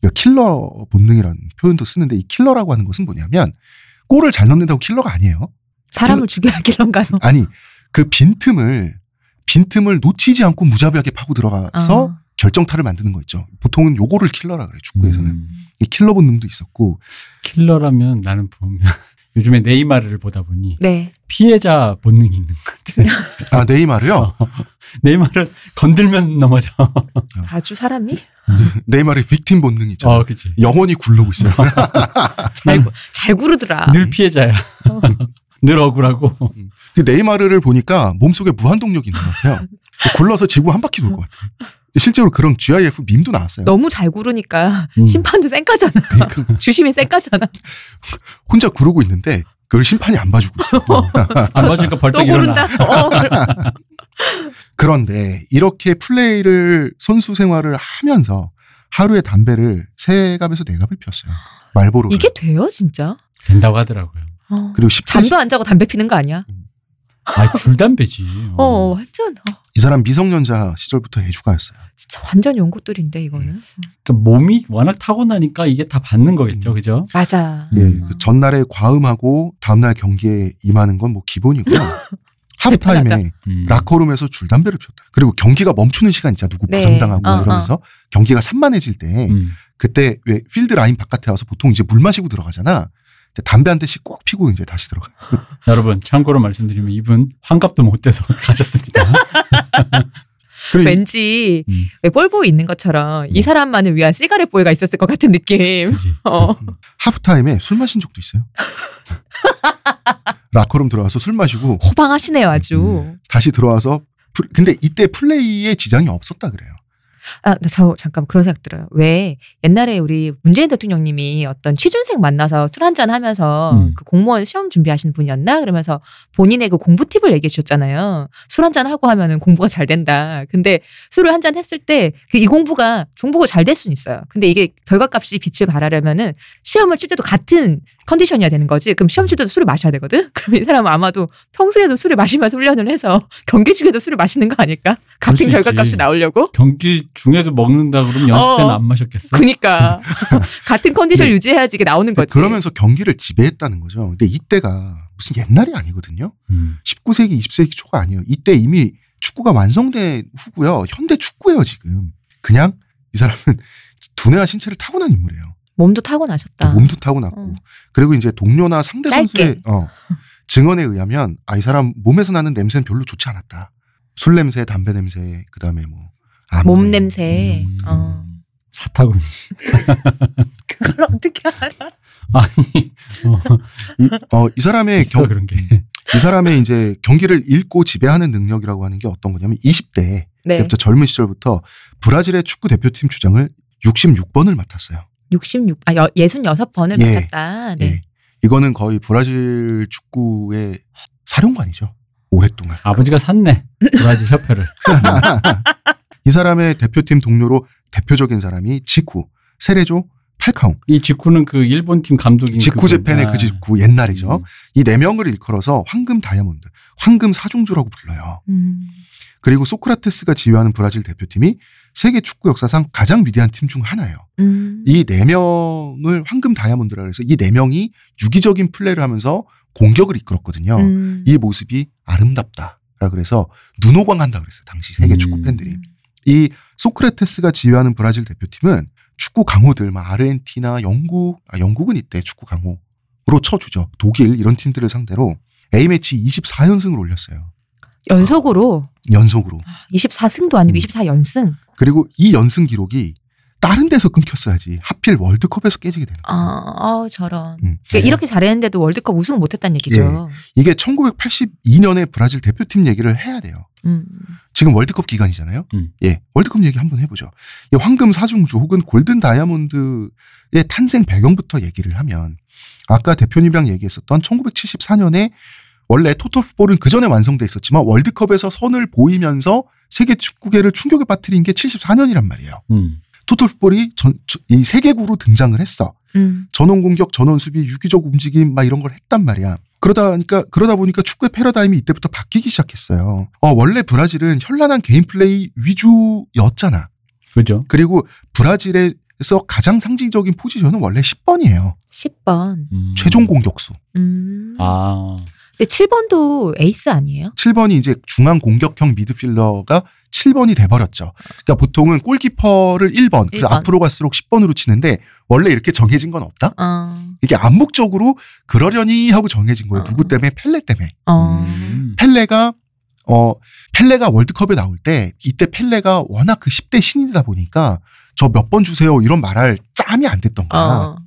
그러니까 킬러 본능이라는 표현도 쓰는데 이 킬러라고 하는 것은 뭐냐면 골을 잘 넣는다고 킬러가 아니에요. 사람을 죽여야 할런가요 아니 그 빈틈을 빈틈을 놓치지 않고 무자비하게 파고 들어가서 어. 결정타를 만드는 거 있죠. 보통은 요거를 킬러라 그래 요 축구에서는 음. 이 킬러 본능도 있었고 킬러라면 나는 보면 요즘에 네이마르를 보다 보니 네. 피해자 본능이 있는 것 같아 아 네이마르요. 네이마르 건들면 넘어져 아주 사람이 네이마르의 빅팀 본능이 있죠. 어 그치 영원히 굴르고 있어요. 잘, 구- 잘 구르더라. 늘 피해자야 늘 억울하고 그 네이마르를 보니까 몸속에 무한 동력이 있는 것 같아요. 굴러서 지구 한 바퀴 돌 것 같아요. 실제로 그런 GIF 밈도 나왔어요. 너무 잘 구르니까 음. 심판도 쌩까잖아. 주심이 쌩까잖아. 혼자 구르고 있는데 그걸 심판이 안 봐주고 있어요. 안 봐주니까 또 벌떡. 일어나 어, 그래. 그런데 이렇게 플레이를 선수 생활을 하면서 하루에 담배를 세 갑에서 네 갑을 피웠어요. 말보로. 이게 돼요, 진짜? 된다고 하더라고요 어. 그리고 10대 잠도 안 자고 담배 피는 거 아니야? 아 줄담배지 어, 완전 어, 이 사람 미성년자 시절부터 애주가였어요. 진짜 완전 용고들인데 이거는. 그러니까 몸이 워낙 타고나니까 이게 다 받는 거겠죠 음. 그죠 맞아. 예, 음. 그 전날에 과음하고 다음날 경기에 임하는 건 뭐 기본이고요. 하프타임에 음. 라커룸에서 줄담배를 피웠다. 그리고 경기가 멈추는 시간 있잖아. 누구 네. 부상당하고 막 어, 이러면서 경기가 산만해질 때 음. 그때 왜 필드 라인 바깥에 와서 보통 이제 물 마시고 들어가잖아. 담배 한 대씩 꼭 피고 이제 다시 들어가. 여러분 참고로 말씀드리면 이분 환갑도 못 돼서 가셨습니다. 왠지 음. 왜 볼보이 있는 것처럼 이 사람만을 위한 cigarette boy가 있었을 것 같은 느낌. 어. 하프타임에 술 마신 적도 있어요. 라커룸 들어와서 술 마시고 호방하시네요, 아주. 음. 다시 들어와서 플- 근데 이때 플레이에 지장이 없었다 그래요. 아, 나 저 잠깐 그런 생각 들어요. 왜 옛날에 우리 문재인 대통령님이 어떤 취준생 만나서 술 한잔 하면서 음. 그 공무원 시험 준비하시는 분이었나? 그러면서 본인의 그 공부 팁을 얘기해 주셨잖아요. 술 한잔 하고 하면은 공부가 잘 된다. 근데 술을 한잔 했을 때 그 이 공부가 공부가 잘 될 수는 있어요. 근데 이게 결과값이 빛을 발하려면은 시험을 칠 때도 같은 컨디션이어야 되는 거지. 그럼 시험 칠 때도 술을 마셔야 되거든. 그럼 이 사람은 아마도 평소에도 술을 마시면서 훈련을 해서 경기 중에도 술을 마시는 거 아닐까? 같은 결과값이. 나오려고? 경기 중에도 먹는다 그러면 연습 때는 어. 안 마셨겠어? 그니까 같은 컨디션 네. 유지해야지 이게 나오는 거지. 그러면서 경기를 지배했다는 거죠. 근데 이때가 무슨 옛날이 아니거든요. 음. 19세기, 20세기 초가 아니에요. 이때 이미 축구가 완성된 후고요. 현대 축구예요, 지금. 그냥 이 사람은 두뇌와 신체를 타고난 인물이에요. 몸도 타고나셨다. 몸도 타고났고. 어. 그리고 이제 동료나 상대 짧게. 선수의 어, 증언에 의하면 아, 이 사람 몸에서 나는 냄새는 별로 좋지 않았다. 술 냄새, 담배 냄새, 그 다음에 뭐. 암내. 몸 냄새. 음. 어. 사타구니. 그걸 어떻게 알아? 아니, 어, 이, 어, 이 사람의 경, 그런 게. 이 사람의 이제 경기를 읽고 지배하는 능력이라고 하는 게 어떤 거냐면 20대 네. 때부터 젊은 시절부터 브라질의 축구 대표팀 주장을 66번을 맡았어요. 66, 아, 여, 66번을 예. 맡았다. 네. 예. 이거는 거의 브라질 축구의 사령관이죠. 오랫동안. 아버지가 샀네. 브라질 협회를. 이 사람의 대표팀 동료로 대표적인 사람이 지쿠, 세레조, 팔카옹. 이 직후는 그 일본 팀 감독인 지쿠 그분. 재팬의 아. 그 지쿠 옛날이죠. 음. 이네 명을 일컬어서 황금 다이아몬드, 황금 사중주라고 불러요. 음. 그리고 소크라테스가 지휘하는 브라질 대표팀이 세계 축구 역사상 가장 위대한 팀 중 하나예요. 음. 이네 명을 황금 다이아몬드라 그래서 이 네 명이 유기적인 플레이를 하면서 공격을 이끌었거든요. 음. 이 모습이 아름답다라 그래서 눈호강한다 그랬어요. 당시 세계 음. 축구 팬들이. 이 소크라테스가 지휘하는 브라질 대표팀은 축구 강호들, 막 아르헨티나, 영국, 아, 영국은 이때 축구 강호로 쳐주죠. 독일 이런 팀들을 상대로 A매치 24연승을 올렸어요. 연속으로 연속으로. 24승도 아니고 음. 24연승. 그리고 이 연승 기록이 다른 데서 끊겼어야지 하필 월드컵에서 깨지게 되는 거예요. 아, 아 저런. 음. 그러니까 이렇게 잘했는데도 월드컵 우승을 못했다는 얘기죠. 이게 1982년에 브라질 대표팀 얘기를 해야 돼요. 음. 지금 월드컵 기간이잖아요. 음. 예, 월드컵 얘기 한번 해보죠. 이 황금 사중주 혹은 골든 다이아몬드의 탄생 배경부터 얘기를 하면 아까 대표님이랑 얘기했었던 1974년에 원래 토토풋볼은 그 전에 완성돼 있었지만 월드컵에서 선을 보이면서 세계 축구계를 충격에 빠뜨린 게 74년이란 말이에요. 음. 저- 이 세계구로 등장을 했어. 음. 전원 공격, 전원 수비, 유기적 움직임 막 이런 걸 했단 말이야. 그러다 보니까 그러다 보니까 축구의 패러다임이 이때부터 바뀌기 시작했어요. 어, 원래 브라질은 현란한 개인 플레이 위주였잖아. 그죠? 그리고 브라질에서 가장 상징적인 포지션은 원래 10번이에요. 10번. 음. 최종 공격수. 음. 아. 근데 7번도 에이스 아니에요? 7번이 이제 중앙 공격형 미드필더가 7번이 돼버렸죠. 그러니까 보통은 골키퍼를 1번, 그래서 1번. 앞으로 갈수록 10번으로 치는데 원래 이렇게 정해진 건 없다? 어. 이게 암묵적으로 그러려니 하고 정해진 거예요. 어. 누구 때문에? 펠레 때문에. 어. 음. 펠레가 어 펠레가 월드컵에 나올 때 이때 펠레가 워낙 그 10대 신이다 보니까 저 몇 번 주세요 이런 말할 짬이 안 됐던 거야. 어.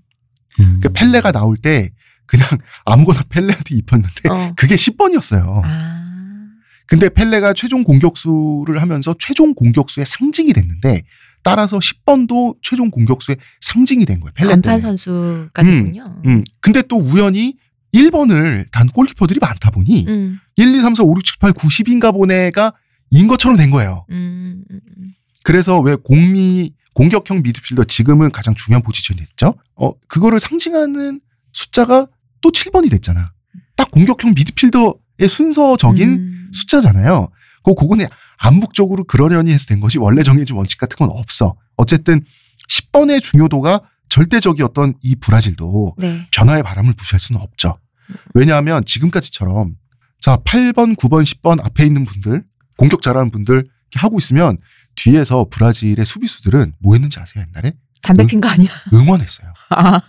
음. 그러니까 펠레가 나올 때 그냥 아무거나 펠레한테 입혔는데 어. 그게 10번이었어요. 아. 근데 펠레가 최종 공격수를 하면서 최종 공격수의 상징이 됐는데 따라서 10번도 최종 공격수의 상징이 된 거예요. 펠레 간판. 선수가 음, 되군요. 음. 근데 또 우연히 1번을 단 골키퍼들이 많다 보니 음. 1, 2, 3, 4, 5, 6, 7, 8, 9, 10인가 보네가 인 것처럼 된 거예요. 음. 음. 음. 그래서 왜 공미 공격형 미드필더 지금은 가장 중요한 포지션이 됐죠. 어 그거를 상징하는 숫자가 또 7번이 됐잖아. 딱 공격형 미드필더의 순서적인 음. 숫자잖아요. 그 그거는 암묵적으로 그러려니 해서 된 것이 원래 정해진 원칙 같은 건 없어. 어쨌든 10번의 중요도가 절대적이었던 이 브라질도 네. 변화의 바람을 무시할 수는 없죠. 왜냐하면 지금까지처럼 자 8번, 9번, 10번 앞에 있는 분들 공격 잘하는 분들 이렇게 하고 있으면 뒤에서 브라질의 수비수들은 뭐 했는지 아세요 옛날에 담배 핀 거 아니야? 응원했어요. 아,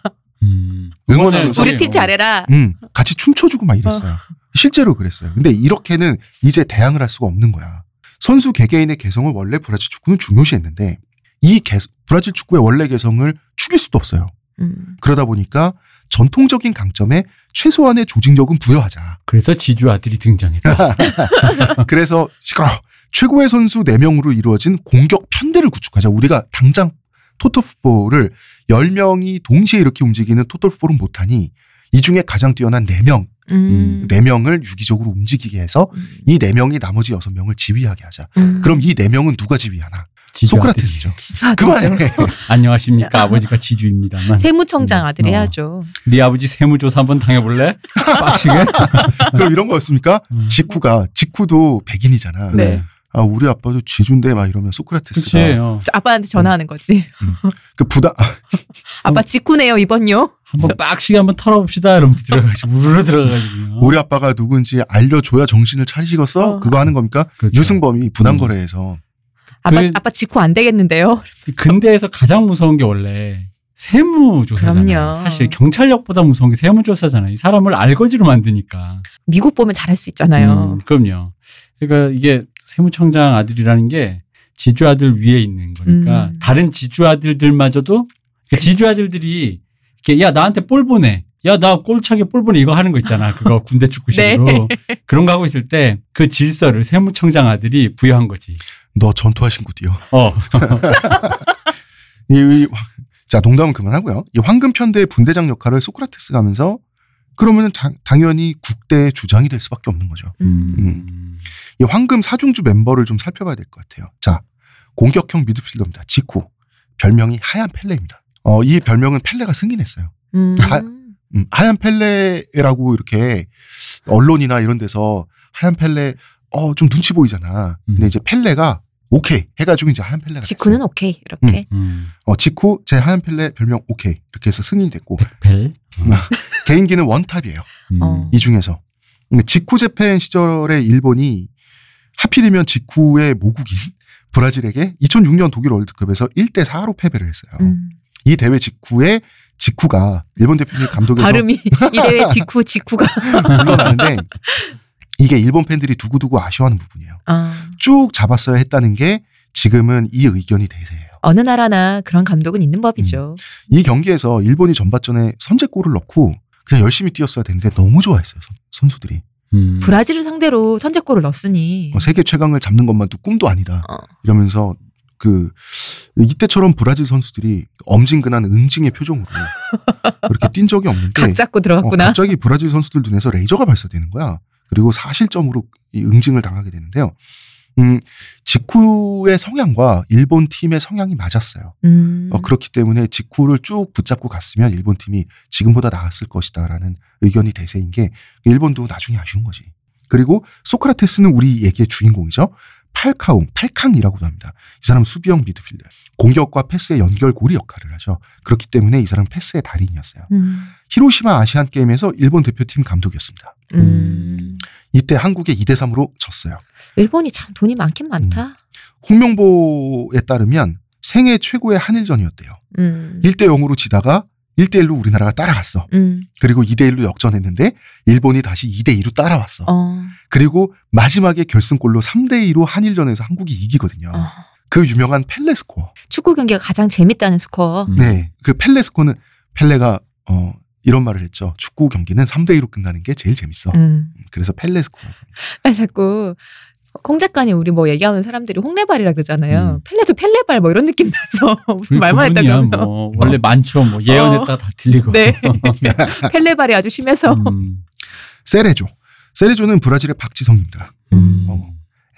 음. 응원하면서 우리 팀 잘해라. 음 같이 춤춰주고 막 이랬어요. 실제로 그랬어요. 근데 이렇게는 이제 대항을 할 수가 없는 거야. 선수 개개인의 개성을 원래 브라질 축구는 중요시했는데 이 개, 브라질 축구의 원래 개성을 죽일 수도 없어요. 음. 그러다 보니까 전통적인 강점에 최소한의 조직력은 부여하자. 그래서 지주 아들이 등장했다. 그래서 시끄러 최고의 선수 4명으로 이루어진 공격 편대를 구축하자. 우리가 당장 토토풋볼을 10명이 동시에 이렇게 움직이는 토토풋볼은 못하니 이 중에 가장 뛰어난 4명, 음. 4명을 유기적으로 움직이게 해서 이 4명이 나머지 6명을 지휘하게 하자. 음. 그럼 이 4명은 누가 지휘하나? 지주아들이. 소크라테스죠. 아, 그만해. 안녕하십니까 아버지가 지주입니다만. 세무청장 아들 어. 해야죠. 네 아버지 세무조사 한번 당해볼래? 빡치게. 그럼 이런 거였습니까? 음. 직후가, 직후도 백인이잖아. 네. 아, 우리 아빠도 지주인데 막 이러면 소크라테스가 그렇지. 어. 아빠한테 전화하는 거지. 그 부담, 아빠 직후네요 이번요. 한번 빡시게 한번 털어봅시다 이러면서 들어가지고 우르르 들어가가지고. 우리 아빠가 누군지 알려줘야 정신을 차리시겠어? 어. 그거 하는 겁니까? 그렇죠. 유승범이 부당거래에서 아빠 그- 아빠 직후 안 되겠는데요. 근대에서 가장 무서운 게 원래 세무조사잖아요. 그럼요. 사실 경찰력보다 무서운 게 세무조사잖아요. 이 사람을 알거지로 만드니까. 미국 보면 잘할 수 있잖아요. 음, 그럼요. 그러니까 이게 세무청장 아들이라는 게 지주 아들 위에 있는 거니까 음. 다른 지주 아들들마저도 그러니까 지주 아들들이 이렇게 야 나한테 볼 보내. 야나 골차게 볼 보내 이거 하는 거 있잖아. 그거 군대 축구식으로 네. 그런 거 하고 있을 때 그 질서를 세무청장 아들이 부여한 거지. 너 전투화 신고 뛰어. 어. 이, 이- 자, 농담은 그만하고요. 이 황금 편대의 분대장 역할을 소크라테스가 하면서 그러면은 당, 당연히 국대의 주장이 될 수밖에 없는 거죠. 음. 이 황금 사중주 멤버를 좀 살펴봐야 될 것 같아요. 자, 공격형 미드필더입니다. 지쿠. 별명이 하얀 펠레입니다. 어, 이 별명은 펠레가 승인했어요. 음. 하- 음, 하얀 펠레라고 이렇게 언론이나 이런 데서 하얀 펠레, 어, 좀 눈치 보이잖아. 근데 음. 이제 펠레가 오케이 해가지고 이제 하얀 펠레가 지쿠는 됐어요. 오케이 이렇게. 음. 어, 지쿠 제 하얀 펠레 별명 오케이 이렇게 해서 승인이 됐고 백펠. 개인기는 one top이에요. 음. 어. 이 중에서 근데 직후 재팬 시절에 일본이 하필이면 직후의 모국인 브라질에게 2006년 독일 월드컵에서 1대 4로 패배를 했어요. 음. 이 대회 직후에 직후가 일본 대표팀 감독에서 발음이 이 대회 직후 직후가. 물러나는데 이게 일본 팬들이 두고두고 아쉬워하는 부분이에요. 아, 쭉 잡았어야 했다는 게 지금은 이 의견이 대세예요. 어느 나라나 그런 감독은 있는 법이죠. 이 경기에서 일본이 전반전에 선제골을 넣고 그냥 열심히 뛰었어야 되는데 너무 좋아했어요 선- 선수들이 음. 브라질을 상대로 선제골을 넣었으니. 어, 세계 최강을 잡는 것만도 꿈도 아니다 어. 이러면서 그 이때처럼 브라질 선수들이 엄진근한 응징의 표정으로 그렇게 뛴 적이 없는데 각 잡고 어, 들어갔구나. 갑자기 브라질 선수들 눈에서 레이저가 발사되는 거야. 그리고 사실점으로 이 응징을 당하게 되는데요. 음, 직후의 성향과 일본 팀의 성향이 맞았어요. 음. 어, 그렇기 때문에 직후를 쭉 붙잡고 갔으면 일본 팀이 지금보다 나았을 것이다라는 의견이 대세인 게 일본도 나중에 아쉬운 거지. 그리고 소크라테스는 우리 얘기의 주인공이죠. 팔카웅, 팔캉이라고도 합니다. 이 사람은 수비형 미드필더. 공격과 패스의 연결고리 역할을 하죠. 그렇기 때문에 이 사람은 패스의 달인이었어요. 음. 히로시마 아시안 게임에서 일본 대표팀 감독이었습니다. 음. 이때 한국에 2대 3으로 졌어요. 일본이 참 돈이 많긴 많다. 홍명보에 따르면 생애 최고의 한일전이었대요. 음. 1대 0으로 지다가 1대 1로 우리나라가 따라갔어. 음. 그리고 2대 1로 역전했는데 일본이 다시 2대 2로 따라왔어. 어. 그리고 마지막에 결승골로 3대 2로 한일전에서 한국이 이기거든요. 어. 그 유명한 펠레 스코어. 축구 경기가 가장 재밌다는 스코어. 음. 네. 그 펠레 스코어는 펠레가 어 이런 말을 했죠. 축구 경기는 3대 2로 끝나는 게 제일 재밌어. 음. 그래서 펠레 스코어. 아니, 자꾸 홍 작가님 우리 뭐 얘기하는 사람들이 홍레발이라 그러잖아요. 음. 펠레도 펠레발 뭐 이런 느낌 나서 무슨 말만 했다 그러면 뭐 원래 많죠. 뭐 예언했다 다 틀리고. 네. 펠레발이 아주 심해서 음. 세레조. 세레조는 브라질의 박지성입니다. 음. 어.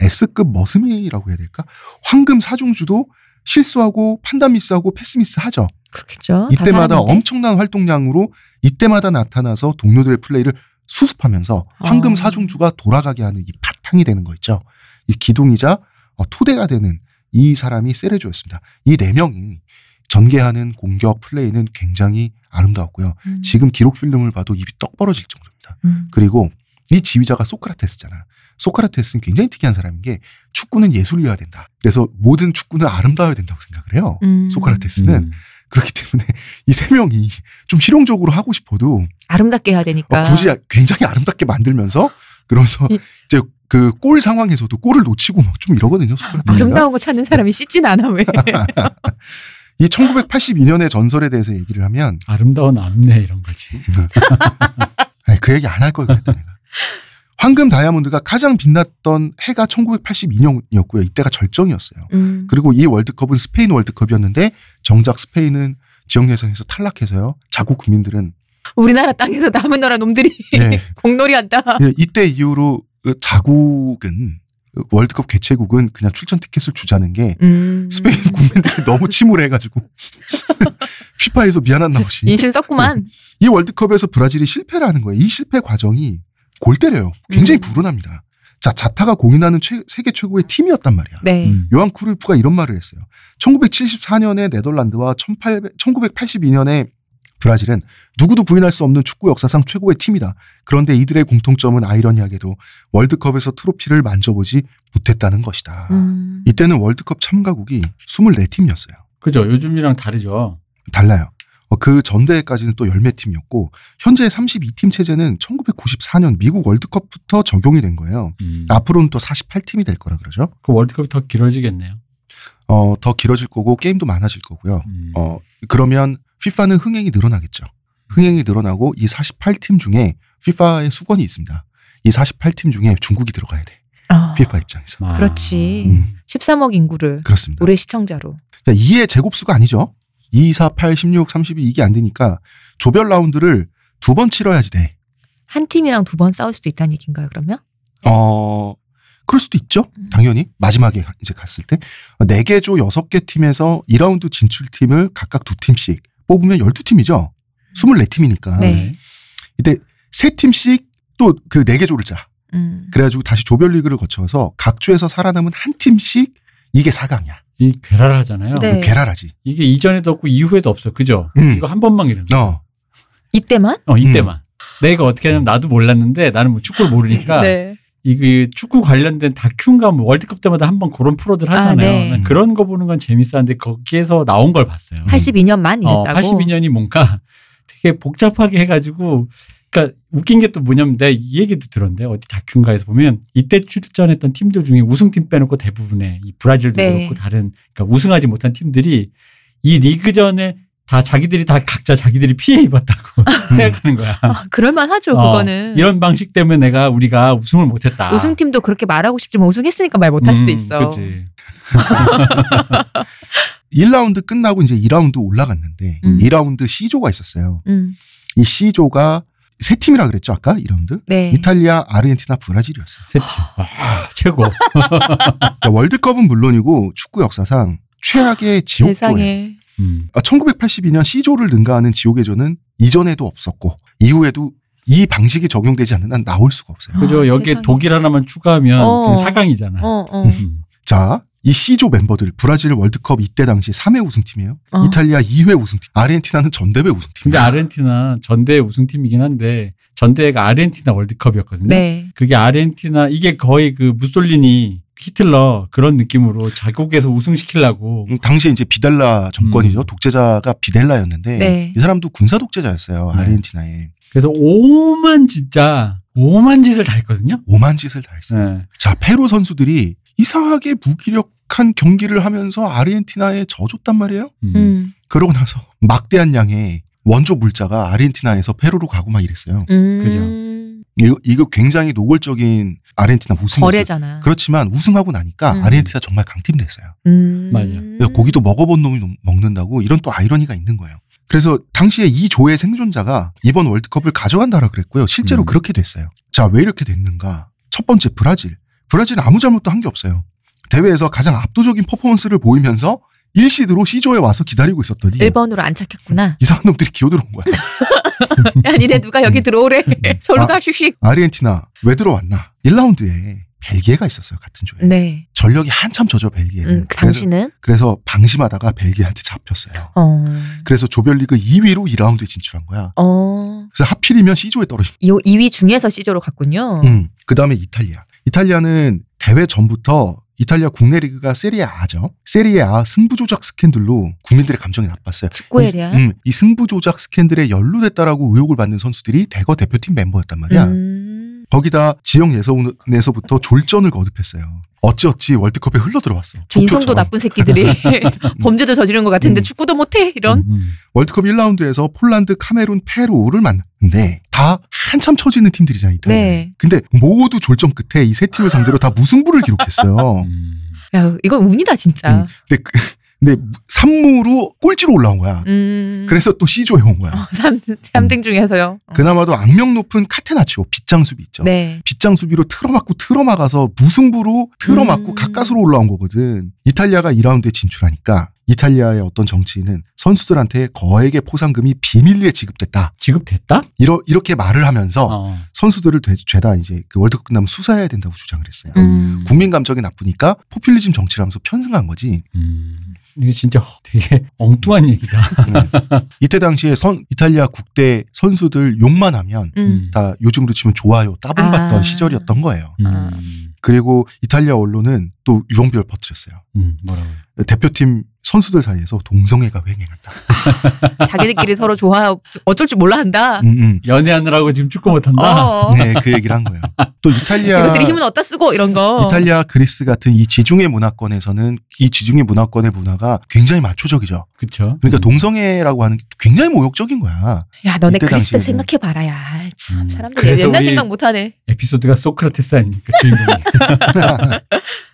S급 머슴이라고 해야 될까? 황금 사중주도 실수하고 판단 미스하고 패스 미스 하죠. 그렇겠죠. 다 이때마다. 엄청난 활동량으로 이때마다 나타나서 동료들의 플레이를 수습하면서 황금 어. 사중주가 돌아가게 하는 이 바탕이 되는 거 있죠. 이 기둥이자 어, 토대가 되는 이 사람이 세레조였습니다. 이 네 명이 전개하는 공격 플레이는 굉장히 아름다웠고요. 음. 지금 기록 필름을 봐도 입이 떡 벌어질 정도입니다. 음. 그리고 이 지휘자가 소크라테스잖아. 소크라테스는 굉장히 특이한 사람인 게 축구는 예술이어야 된다. 그래서 모든 축구는 아름다워야 된다고 생각을 해요. 음. 소크라테스는 음. 그렇기 때문에 이 세 명이 좀 실용적으로 하고 싶어도 아름답게 해야 되니까. 어, 굳이 굉장히 아름답게 만들면서 그러면서 이- 이제 그 골 상황에서도 골을 놓치고 막 좀 이러거든요. 소크라테스가. 아름다운 거 찾는 사람이 씻진 않아 왜? 이 1982년의 전설에 대해서 얘기를 하면 아름다운 암내 이런 거지. 아니, 그 얘기 안 할 걸 그랬다 내가. 황금 다이아몬드가 가장 빛났던 해가 1982년이었고요. 이때가 절정이었어요. 음. 그리고 이 월드컵은 스페인 월드컵이었는데 정작 스페인은 지역 예선에서 탈락해서요. 자국 국민들은 우리나라 땅에서 남은 나라 놈들이 네. 공놀이한다. 예, 이때 이후로 그 자국은 그 월드컵 개최국은 그냥 출전 티켓을 주자는 게 음. 스페인 국민들이 너무 침울해가지고 피파에서 미안한 나머지 인심 썼구만. 이 월드컵에서 브라질이 실패를 하는 거예요. 이 실패 과정이 골 때려요. 굉장히 음. 불운합니다. 자, 자타가 공인하는 최- 세계 최고의 팀이었단 말이야. 네. 음. 요한 크루이프가 이런 말을 했어요. 1974년에 네덜란드와 1800, 1982년에 브라질은 누구도 부인할 수 없는 축구 역사상 최고의 팀이다. 그런데 이들의 공통점은 아이러니하게도 월드컵에서 트로피를 만져보지 못했다는 것이다. 음. 이때는 월드컵 참가국이 24팀이었어요. 그죠. 요즘이랑 다르죠. 달라요. 어, 그 전대회까지는 또 열매 팀이었고 현재 32팀 체제는 1994년 미국 월드컵부터 적용이 된 거예요. 음. 앞으로는 또 48팀이 될 거라 그러죠. 그 월드컵이 더 길어지겠네요. 어, 더 길어질 거고 게임도 많아질 거고요. 음. 어, 그러면 FIFA는 흥행이 늘어나겠죠. 흥행이 늘어나고 이 48팀 중에 FIFA의 수건이 있습니다. 이 48팀 중에 중국이 들어가야 돼. 아, FIFA 입장에서. 아. 그렇지. 음, 13억 인구를 그렇습니다. 올해 시청자로. 그러니까 2의 제곱수가 아니죠. 2, 4, 8, 16, 32 이게 안 되니까 조별 라운드를 두 번 치러야지 돼. 한 팀이랑 두 번 싸울 수도 있다는 얘기인가요, 그러면? 어, 그럴 수도 있죠. 음. 당연히. 마지막에 가- 이제 갔을 때. 4개 조 6개 팀에서 2라운드 진출팀을 각각 두 팀씩 뽑으면 12팀이죠. 24팀이니까. 네. 이때 세 팀씩 또그네개 조를 짜. 음. 그래가지고 다시 조별리그를 거쳐서 각 조에서 살아남은 한 팀씩 이게 4강이야. 이 괴랄하잖아요. 네. 괴랄하지. 이게 이전에도 없고 이후에도 없어. 그죠? 음. 이거 한 번만 이런 거. 어. 이때만? 어, 이때만. 내가 어떻게 하냐면 나도 몰랐는데 나는 뭐 축구를 모르니까 네. 이게 축구 관련된 다큐인가 뭐 월드컵 때마다 한 번 그런 프로들 하잖아요. 아, 네. 난 그런 거 보는 건 재밌었는데 거기에서 나온 걸 봤어요. 82년만 어, 이랬다고. 82년이 뭔가 되게 복잡하게 해가지고 그러니까 웃긴 게 또 뭐냐면 내가 이 얘기도 들었는데 어디 다큐인가에서 보면 이때 출전했던 팀들 중에 우승팀 빼놓고 대부분의 이 브라질도 네. 그렇고 다른 그러니까 우승하지 못한 팀들이 이 리그 전에 다 자기들이 다 각자 자기들이 피해 입었다고 생각하는 거야. 아, 그럴만하죠, 어, 그거는. 이런 방식 때문에 내가 우리가 우승을 못했다. 우승팀도 그렇게 말하고 싶지만 우승했으니까 말 못할 수도 음, 있어. 그치. 1라운드 끝나고 이제 2라운드 올라갔는데 음. 2라운드 C조가 있었어요. 음. 이 C조가 세 팀이라 그랬죠 아까 2라운드? 네. 이탈리아, 아르헨티나, 브라질이었어요. 세 팀. 아, 최고. 그러니까 월드컵은 물론이고 축구 역사상 최악의 지옥조예요. 음. 1982년 C조를 능가하는 지옥의 조는 이전에도 없었고 이후에도 이 방식이 적용되지 않는 한 나올 수가 없어요. 그죠. 아, 여기에 세상에. 독일 하나만 추가하면 어. 그냥 4강이잖아. 어, 어. 음. 자, 이 C조 멤버들 브라질 월드컵 이때 당시 3회 우승팀이에요. 어. 이탈리아 2회 우승팀, 아르헨티나는 전대회 우승팀. 근데 아르헨티나 전대 우승팀이긴 한데 전대회가 아르헨티나 월드컵이었거든요. 네. 그게 아르헨티나 이게 거의 그 무솔리니 히틀러 그런 느낌으로 자국에서 우승시키려고 음, 당시에 이제 비델라 정권이죠. 음. 독재자가 비델라였는데 네. 이 사람도 군사 독재자였어요. 네. 아르헨티나에 그래서 오만 진짜 오만 짓을 다 했거든요. 오만 짓을 다 했어요. 네. 자, 페루 선수들이 이상하게 무기력한 경기를 하면서 아르헨티나에 져줬단 말이에요. 음. 음. 그러고 나서 막대한 양의 원조 물자가 아르헨티나에서 페루로 가고 막 이랬어요. 음. 그죠. 이거, 이거 굉장히 노골적인 아르헨티나 우승이었어요. 거래잖아. 그렇지만 우승하고 나니까 음. 아르헨티나 정말 강팀 됐어요. 음. 맞아. 고기도 먹어본 놈이 넘- 먹는다고 이런 또 아이러니가 있는 거예요. 그래서 당시에 이 조의 생존자가 이번 월드컵을 가져간다라 그랬고요. 실제로 음. 그렇게 됐어요. 자, 왜 이렇게 됐는가? 첫 번째 브라질. 브라질은 아무 잘못도 한 게 없어요. 대회에서 가장 압도적인 퍼포먼스를 보이면서 1시드로 C조에 와서 기다리고 있었더니 1번으로 안착했구나. 이상한 놈들이 기어들어온 거야. 야, 니네 누가 여기 들어오래. 절로 아. 가, 슉슉. 아르헨티나 왜 들어왔나? 1라운드에 벨기에가 있었어요. 같은 조에. 네. 전력이 한참 져죠 벨기에는. 음, 그 당신은? 그래서, 그래서 방심하다가 벨기에한테 잡혔어요. 어. 그래서 조별리그 2위로 2라운드에 진출한 거야. 어. 그래서 하필이면 C조에 떨어진 이 2위 중에서 C조로 갔군요. 음, 그 다음에 이탈리아. 이탈리아는 대회 전부터 이탈리아 국내 리그가. 세리에 A 승부 조작 스캔들로 국민들의 감정이 나빴어요. 축구에 이- 대한? 음, 이 승부 조작 스캔들에 연루됐다라고 의혹을 받는 선수들이 대거 대표팀 멤버였단 말이야. 음. 거기다 지역 예선에서부터 졸전을 거듭했어요. 어찌어찌 월드컵에 흘러 들어왔어. 인성도 나쁜 새끼들이 범죄도 저지른 것 같은데 음. 축구도 못해 이런. 음, 음. 월드컵 1라운드에서 폴란드, 카메룬, 페루를 만났는데 다 한참 처지는 팀들이잖아요. 이탈리아. 네. 근데 모두 졸전 끝에 이 세 팀을 상대로 다 무승부를 기록했어요. 음. 야, 이건 운이다 진짜. 음. 근데, 그, 근데 3무로 꼴찌로 올라온 거야. 음. 그래서 또 C조에 온 거야. 어, 삼, 삼등 중에서요. 어. 그나마도 악명 높은 카테나치오 빗장 수비 있죠. 네. 빗장 수비로 틀어막고 틀어막아서 무승부로 틀어막고 음. 가까스로 올라온 거거든. 이탈리아가 2라운드에 진출하니까 이탈리아의 어떤 정치인은 선수들한테 거액의 포상금이 비밀리에 지급됐다. 지급됐다? 이러, 이렇게 말을 하면서 어. 선수들을 되- 죄다 이제 그 월드컵 끝나면 수사해야 된다고 주장을 했어요. 음. 국민 감정이 나쁘니까 포퓰리즘 정치를 하면서 편승한 거지. 음. 이게 진짜 되게 엉뚱한 얘기다. 이때 당시에 선, 이탈리아 국대 선수들 욕만 하면 음. 다 요즘으로 치면 좋아요, 따봉 받던 아. 시절이었던 거예요. 음. 그리고 이탈리아 언론은 또 유언비어를 퍼뜨렸어요. 음. 뭐라고? 대표팀 선수들 사이에서 동성애가 횡행한다. 자기들끼리 서로 좋아 어쩔 줄 몰라 한다. 음, 음. 연애하느라고 지금 축구 못한다? 어. 네, 그 얘기를 한 거예요. 또 이탈리아 이것들이 힘은 어디다 쓰고 이런 거. 이탈리아, 그리스 같은 이 지중해 문화권에서는 이 지중해 문화권의 문화가 굉장히 마초적이죠. 그쵸. 그러니까 음. 동성애라고 하는 게 굉장히 모욕적인 거야. 야, 너네 그리스. 생각해 봐라야. 참 음. 사람들이 옛날 생각 못 하네. 에피소드가 소크라테스 아닙니까? 주인공이.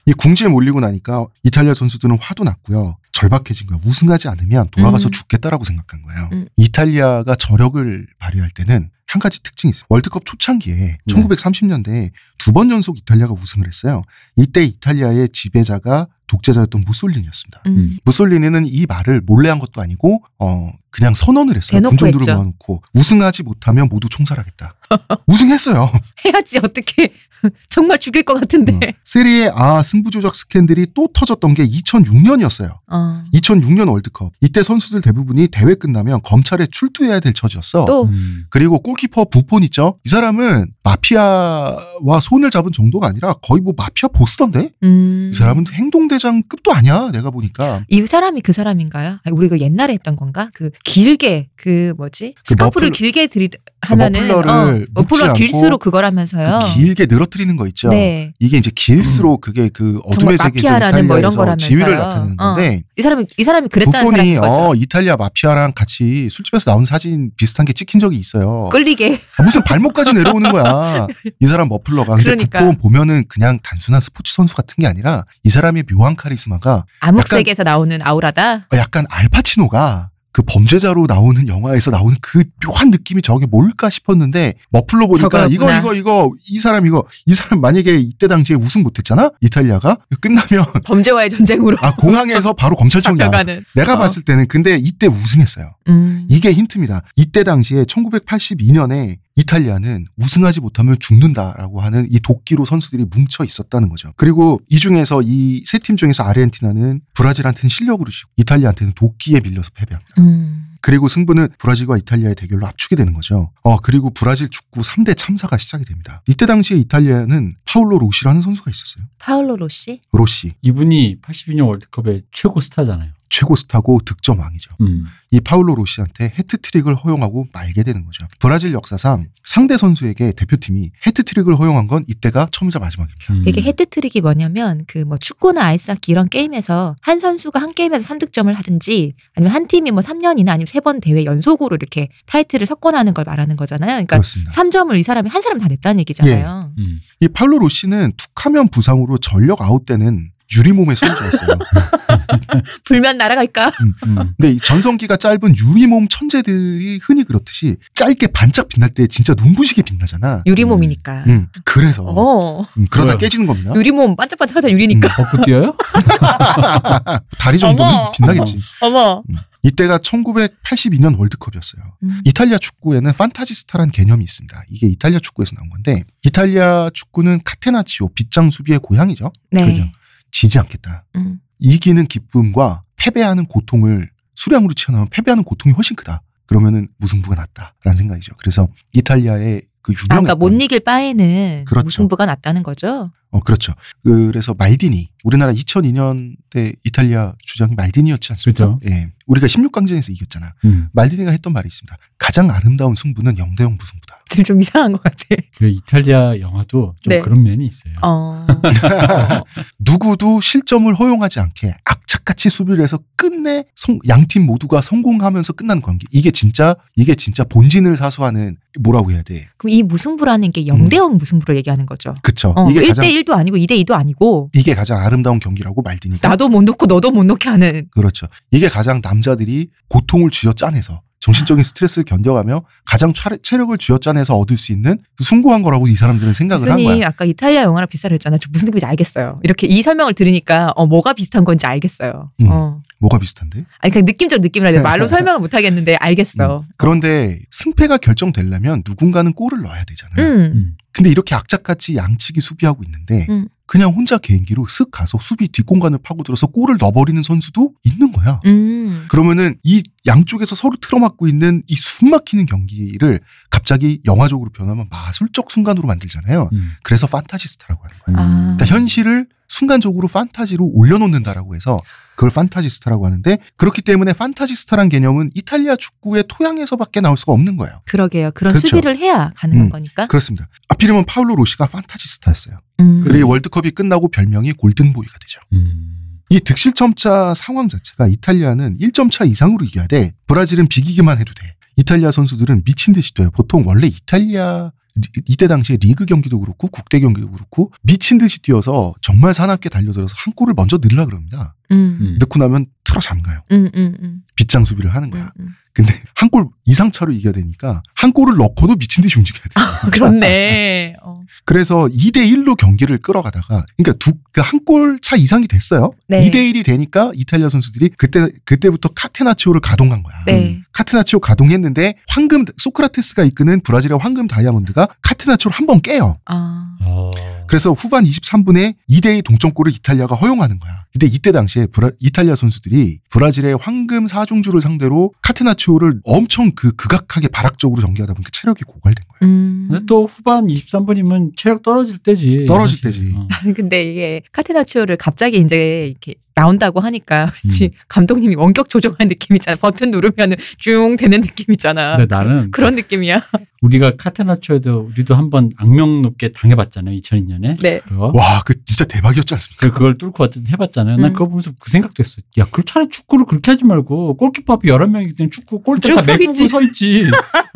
이 궁지에 몰리고 나니까 이탈리아 선수들은 화도 났고요. 절박해진 거야. 우승하지 않으면 돌아가서 음. 죽겠다라고 생각한 거예요. 음. 이탈리아가 저력을 발휘할 때는 한 가지 특징이 있어요. 월드컵 초창기에 네. 1930년대에 두 번 연속 이탈리아가 우승을 했어요. 이때 이탈리아의 지배자가 독재자였던 무솔리니였습니다. 음. 무솔리니는 이 말을 몰래 한 것도 아니고 어 그냥 선언을 했어요. 군중들을. 모아놓고 우승하지 못하면 모두 총살하겠다. 우승했어요. 해야지 어떻게 정말 죽일 것 같은데. 어. 세리에 A 승부 조작 스캔들이 또 터졌던 게 2006년이었어요. 어. 2006년 월드컵. 이때 선수들 대부분이 대회 끝나면 검찰에 출두해야 될 처지였어. 또 음. 그리고 골키퍼 부폰 있죠? 이 사람은 마피아와 손을 잡은 정도가 아니라 거의 뭐 마피아 보스던데? 음. 이 사람은 행동대장급도 아니야, 내가 보니까. 이 사람이 그 사람인가요? 아니, 우리 그 옛날에 했던 건가? 그 길게 그 뭐지? 그 스카프를 머플러- 길게 들이 하면은 머플러를 어, 머플러 길수록 그거라면서요. 그 길게 늘 어뜨리는 거 있죠? 네. 이게 이제 길수록 그게 그 어둠의 세계에서 마피아라는 뭐 이런 거라면서요. 지위를 나타내는 어. 건데 이 사람이 이 사람이 그랬다는 부폰이 사람인 거죠. 어, 이탈리아 마피아랑 같이 술집에서 나온 사진 비슷한 게 찍힌 적이 있어요. 끌리게. 아, 무슨 발목까지 내려오는 거야. 이 사람 머플러가. 근데 그러니까. 부폰 보면은 그냥 단순한 스포츠 선수 같은 게 아니라 이 사람의 묘한 카리스마가 암흑색에서 나오는 아우라다. 약간 알파치노가 그 범죄자로 나오는 영화에서 나오는 그 묘한 느낌이 저게 뭘까 싶었는데 머플러 보니까 이거 저거였구나. 이거 이거 이 사람 이거 이 사람 만약에 이때 당시에 우승 못했잖아 이탈리아가 끝나면 범죄와의 전쟁으로 아 공항에서 바로 알아. 잡혀가는. 내가 어. 봤을 때는 근데 이때 우승했어요. 음. 이게 힌트입니다. 이때 당시에 1982년에 이탈리아는 우승하지 못하면 죽는다라고 하는 이 도끼로 선수들이 뭉쳐 있었다는 거죠. 그리고 이 중에서 이 세 팀 중에서 아르헨티나는 브라질한테는 실력으로 지고 이탈리아한테는 도끼에 밀려서 패배합니다. 음. 그리고 승부는 브라질과 이탈리아의 대결로 압축이 되는 거죠. 어, 그리고 브라질 축구 3대 참사가 시작이 됩니다. 이때 당시에 이탈리아는 파울로 로시라는 선수가 있었어요. 파울로 로시? 로시. 이분이 82년 월드컵의 최고 스타잖아요. 최고 스타고 득점왕이죠. 음. 이 파울로 로시한테 해트트릭을 허용하고 말게 되는 거죠. 브라질 역사상 상대 선수에게 대표팀이 해트트릭을 허용한 건 이때가 처음이자 마지막입니다. 음. 이게 해트트릭이 뭐냐면 그 뭐 축구나 아이스하키 이런 게임에서 한 선수가 한 게임에서 3득점을 하든지 아니면 한 팀이 뭐 3년이나 아니면 세번 대회 연속으로 이렇게 타이틀을 석권하는 걸 말하는 거잖아요. 그러니까 그렇습니다. 3점을 이 사람이 한 사람 다 냈다는 얘기잖아요. 음. 이 파울로 로시는 툭하면 부상으로 전력 아웃되는 유리몸의 선수였어요. 불면 날아갈까? 음. 근데 이 전성기가 짧은 유리몸 천재들이 흔히 그렇듯이 짧게 반짝 빛날 때 진짜 눈부시게 빛나잖아. 유리몸이니까. 음, 그래서 어. 음, 그러다 뭐야? 깨지는 겁니다. 유리몸 반짝반짝하자 유리니까. 음, 벗고 뛰어요? 다리 정도는 어머. 빛나겠지. 어머. 이때가 1982년 월드컵이었어요. 음. 이탈리아 축구에는 판타지스타란 개념이 있습니다. 이게 이탈리아 축구에서 나온 건데 이탈리아 축구는 카테나치오 빗장 수비의 고향이죠. 네. 그죠. 지지 않겠다. 음. 이기는 기쁨과 패배하는 고통을 수량으로 치어나면 패배하는 고통이 훨씬 크다. 그러면은 무승부가 낫다라는 생각이죠. 그래서 이탈리아의 그 아, 유명한 그러니까 못 이길 바에는 그렇죠. 무승부가 낫다는 거죠. 어 그렇죠. 그래서 말디니 우리나라 2002년 때 이탈리아 주장이 말디니였지 않습니까? 그죠. 예. 우리가 16강전에서 이겼잖아. 음. 말디니가 했던 말이 있습니다. 가장 아름다운 승부는 0대 0 무승부다. 들좀 이상한 것 같아. 그 이탈리아 영화도 좀 네. 그런 면이 있어요. 어. 누구도 실점을 허용하지 않게 악착같이 수비를 해서 끝내 양 팀 모두가 성공하면서 끝난 경기. 이게 진짜 이게 진짜 본진을 사수하는 뭐라고 해야 돼? 그럼 이 무승부라는 게 0대0 무승부를 얘기하는 거죠. 그쵸? 어, 이게 가장 1대 1도 아니고 2대 2도 아니고 이게 가장 아름다운 경기라고 말디니까. 나도 못 놓고 너도 못 놓게 하는 그렇죠. 이게 가장 남 자들이 고통을 쥐어짜내서 정신적인 스트레스를 견뎌가며 가장 차- 체력을 쥐어짜내서 얻을 수 있는 그 숭고한 거라고 이 사람들은 생각을 한 거야. 아까 이탈리아 영화랑 비슷하다 했잖아. 저 무슨 느낌인지 알겠어요. 이렇게 이 설명을 들으니까 어 뭐가 비슷한 건지 알겠어요. 음. 어. 뭐가 비슷한데? 아니 그냥 느낌적 느낌이라. 말로 설명을 못 하겠는데 알겠어. 음. 그런데 승패가 결정되려면 누군가는 골을 넣어야 되잖아요. 음. 음. 근데 이렇게 악착같이 양측이 수비하고 있는데 음. 그냥 혼자 개인기로 쓱 가서 수비 뒷공간을 파고들어서 골을 넣어버리는 선수도 있는 거야. 음. 그러면은 이 양쪽에서 서로 틀어막고 있는 이 숨막히는 경기를 갑자기 영화적으로 변하면 마술적 순간으로 만들잖아요. 음. 그래서 판타지스타라고 하는 거예요. 아. 그러니까 현실을 순간적으로 판타지로 올려놓는다라고 해서 그걸 판타지스타라고 하는데 그렇기 때문에 판타지스타란 개념은 이탈리아 축구의 토양에서밖에 나올 수가 없는 거예요. 그러게요. 그런 그렇죠. 수비를 해야 가능한 음. 거니까. 그렇습니다. 하필이면 파울로 로시가 판타지스타였어요. 음. 그리고 이 월드컵이 끝나고 별명이 골든보이가 되죠. 음. 이 득실점차 상황 자체가 이탈리아는 1점 차 이상으로 이겨야 돼. 브라질은 비기기만 해도 돼. 이탈리아 선수들은 미친 듯이 돼요. 보통 원래 이탈리아 리- 이때 당시에 리그 경기도 그렇고 국대 경기도 그렇고 미친 듯이 뛰어서 정말 사납게 달려들어서 한 골을 먼저 넣으려 그럽니다. 음. 음. 넣고 나면 틀어 잠가요. 음. 음. 음. 빗장 수비를 하는 거야. 음. 근데 한 골 이상 차로 이겨야 되니까 한 골을 넣고도 미친 듯이 움직여야 돼. 그렇네. 어. 그래서 2대 1로 경기를 끌어가다가 그러니까 두 한 골 차 이상이 됐어요. 네. 2대 1이 되니까 이탈리아 선수들이 그때 그때부터 카테나치오를 가동한 거야. 네. 카테나치오 가동했는데 황금 소크라테스가 이끄는 브라질의 황금 다이아몬드가 카테나치오를 한 번 깨요. 아. 어. 그래서 후반 23분에 2대2 동점골을 이탈리아가 허용하는 거야. 근데 이때 당시에 브라- 이탈리아 선수들이 브라질의 황금 사중주를 상대로 카테나치오를 엄청 그 극악하게 발악적으로 전개하다 보니까 체력이 고갈된 거예요. 음. 근데 또 후반 23분이면 체력 떨어질 때지. 떨어질 사실. 때지. 어. 근데 이게 카테나치오를 갑자기 이제 이렇게 나온다고 하니까 왠지 음. 감독님이 원격 조정하는 느낌이잖아. 버튼 누르면은 쭉 되는 느낌이잖아. 근데 나는 그런 느낌이야. 우리가 카테나초에도 우리도 한번 악명 높게 당해봤잖아요. 2002년에. 네. 그거. 와, 그 진짜 대박이었지 않습니까? 그- 그걸 뚫고 어쨌든 해봤잖아요. 난 음. 그거 보면서 그 생각도 했어. 야, 그 차라리 축구를 그렇게 하지 말고 골키퍼 앞에 11명이기 때문에 축구 골대 쭉다서 메꾸고 있지. 서 있지.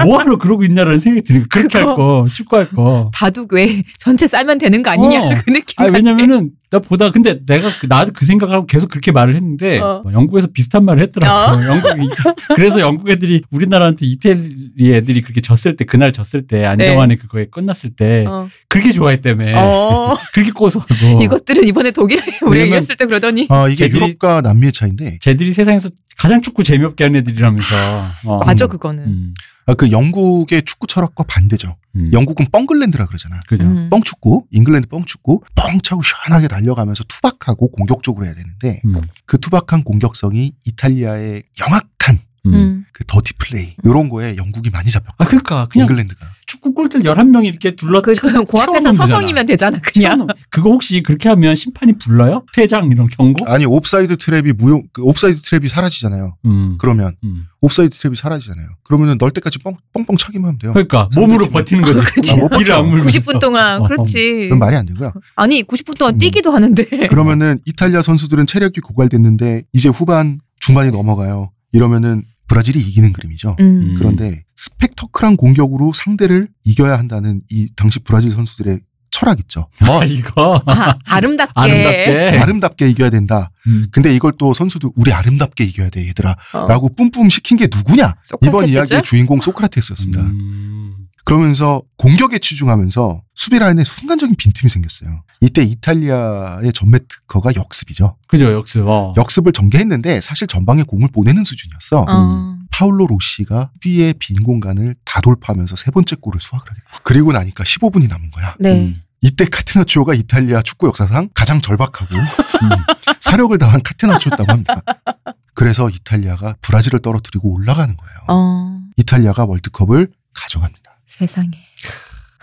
뭐하러 그러고 있냐라는 생각이 드니까 그렇게 할 거, 축구할 거. 바둑 왜 전체 싸면 되는 거 아니냐 어. 그 느낌 아. 왜냐면은 나 보다 근데 내가 그- 나도 그 생각하고 계속 그렇게 말을 했는데 어. 뭐 영국에서 비슷한 말을 했더라고. 영국이 그래서 영국 애들이 우리나라한테 이태리 애들이 그렇게 졌을 때 그날 졌을 때 안정환의 그거에 끝났을 때 어. 그렇게 좋아했다며. 어. 그렇게 꼬소하고. 이것들은 이번에 독일에 우리가 이겼을 때 그러더니 아, 이게 쟤들이- 유럽과 남미의 차이인데, 쟤들이 세상에서 가장 축구 재미없게 하는 애들이라면서. 어. 맞아 그거는. 음. 아, 그 영국의 축구 철학과 반대죠. 음. 영국은 뻥글랜드라 그러잖아. 그죠. 음. 뻥축구, 잉글랜드 뻥축구, 뻥 차고 시원하게 달려가면서 투박하고 공격적으로 해야 되는데, 음. 그 투박한 공격성이 이탈리아의 영악한 음. 음. 그 dirty play, 요런 거에 영국이 많이 잡혔고, 아 그러니까 그냥 잉글랜드가. 축구 골대 11명이 이렇게 둘러 그, 그, 그 앞에서 서성이면 되잖아 그냥. 그냥 그거 혹시 그렇게 하면 심판이 불러요? 퇴장 이런 경고? 아니, 옵사이드 트랩이 무용, 그 옵사이드 트랩이 사라지잖아요. 음. 그러면, 음. 옵사이드 트랩이 사라지잖아요. 그러면은 넣을 때까지 뻥, 뻥뻥 차기만 하면 돼요. 그러니까 몸으로 버티는 거지. 어, 이를 악물면서. 90분 동안 어, 그렇지. 그건 말이 안 되고요. 아니 90분 동안 음. 뛰기도 하는데. 그러면은 이탈리아 선수들은 체력이 고갈됐는데 이제 후반 중반이 넘어가요. 이러면은 브라질이 이기는 그림이죠. 음. 그런데 스펙터클한 공격으로 상대를 이겨야 한다는 이 당시 브라질 선수들의 철학 있죠. 뭐 아 이거 아, 아름답게. 아름답게. 아름답게 이겨야 된다. 음. 근데 이걸 또 선수들 우리 아름답게 이겨야 돼 얘들아. 어. 라고 뿜뿜 시킨 게 누구냐? 이번 소크라테스죠? 이야기의 주인공 소크라테스였습니다. 음. 그러면서 공격에 치중하면서 수비 라인에 순간적인 빈틈이 생겼어요. 이때 이탈리아의 전매 특허가 역습이죠. 그죠 역습. 어. 역습을 전개했는데 사실 전방에 공을 보내는 수준이었어. 어. 파울로 로시가 수비의 빈 공간을 다 돌파하면서 세 번째 골을 수확을 하게 돼. 그리고 나니까 15분이 남은 거야. 네. 음. 이때 카테나치오가 이탈리아 축구 역사상 가장 절박하고 음. 사력을 다한 카테나치오였다고 합니다. 그래서 이탈리아가 브라질을 떨어뜨리고 올라가는 거예요. 어. 이탈리아가 월드컵을 가져갑니다. 세상에.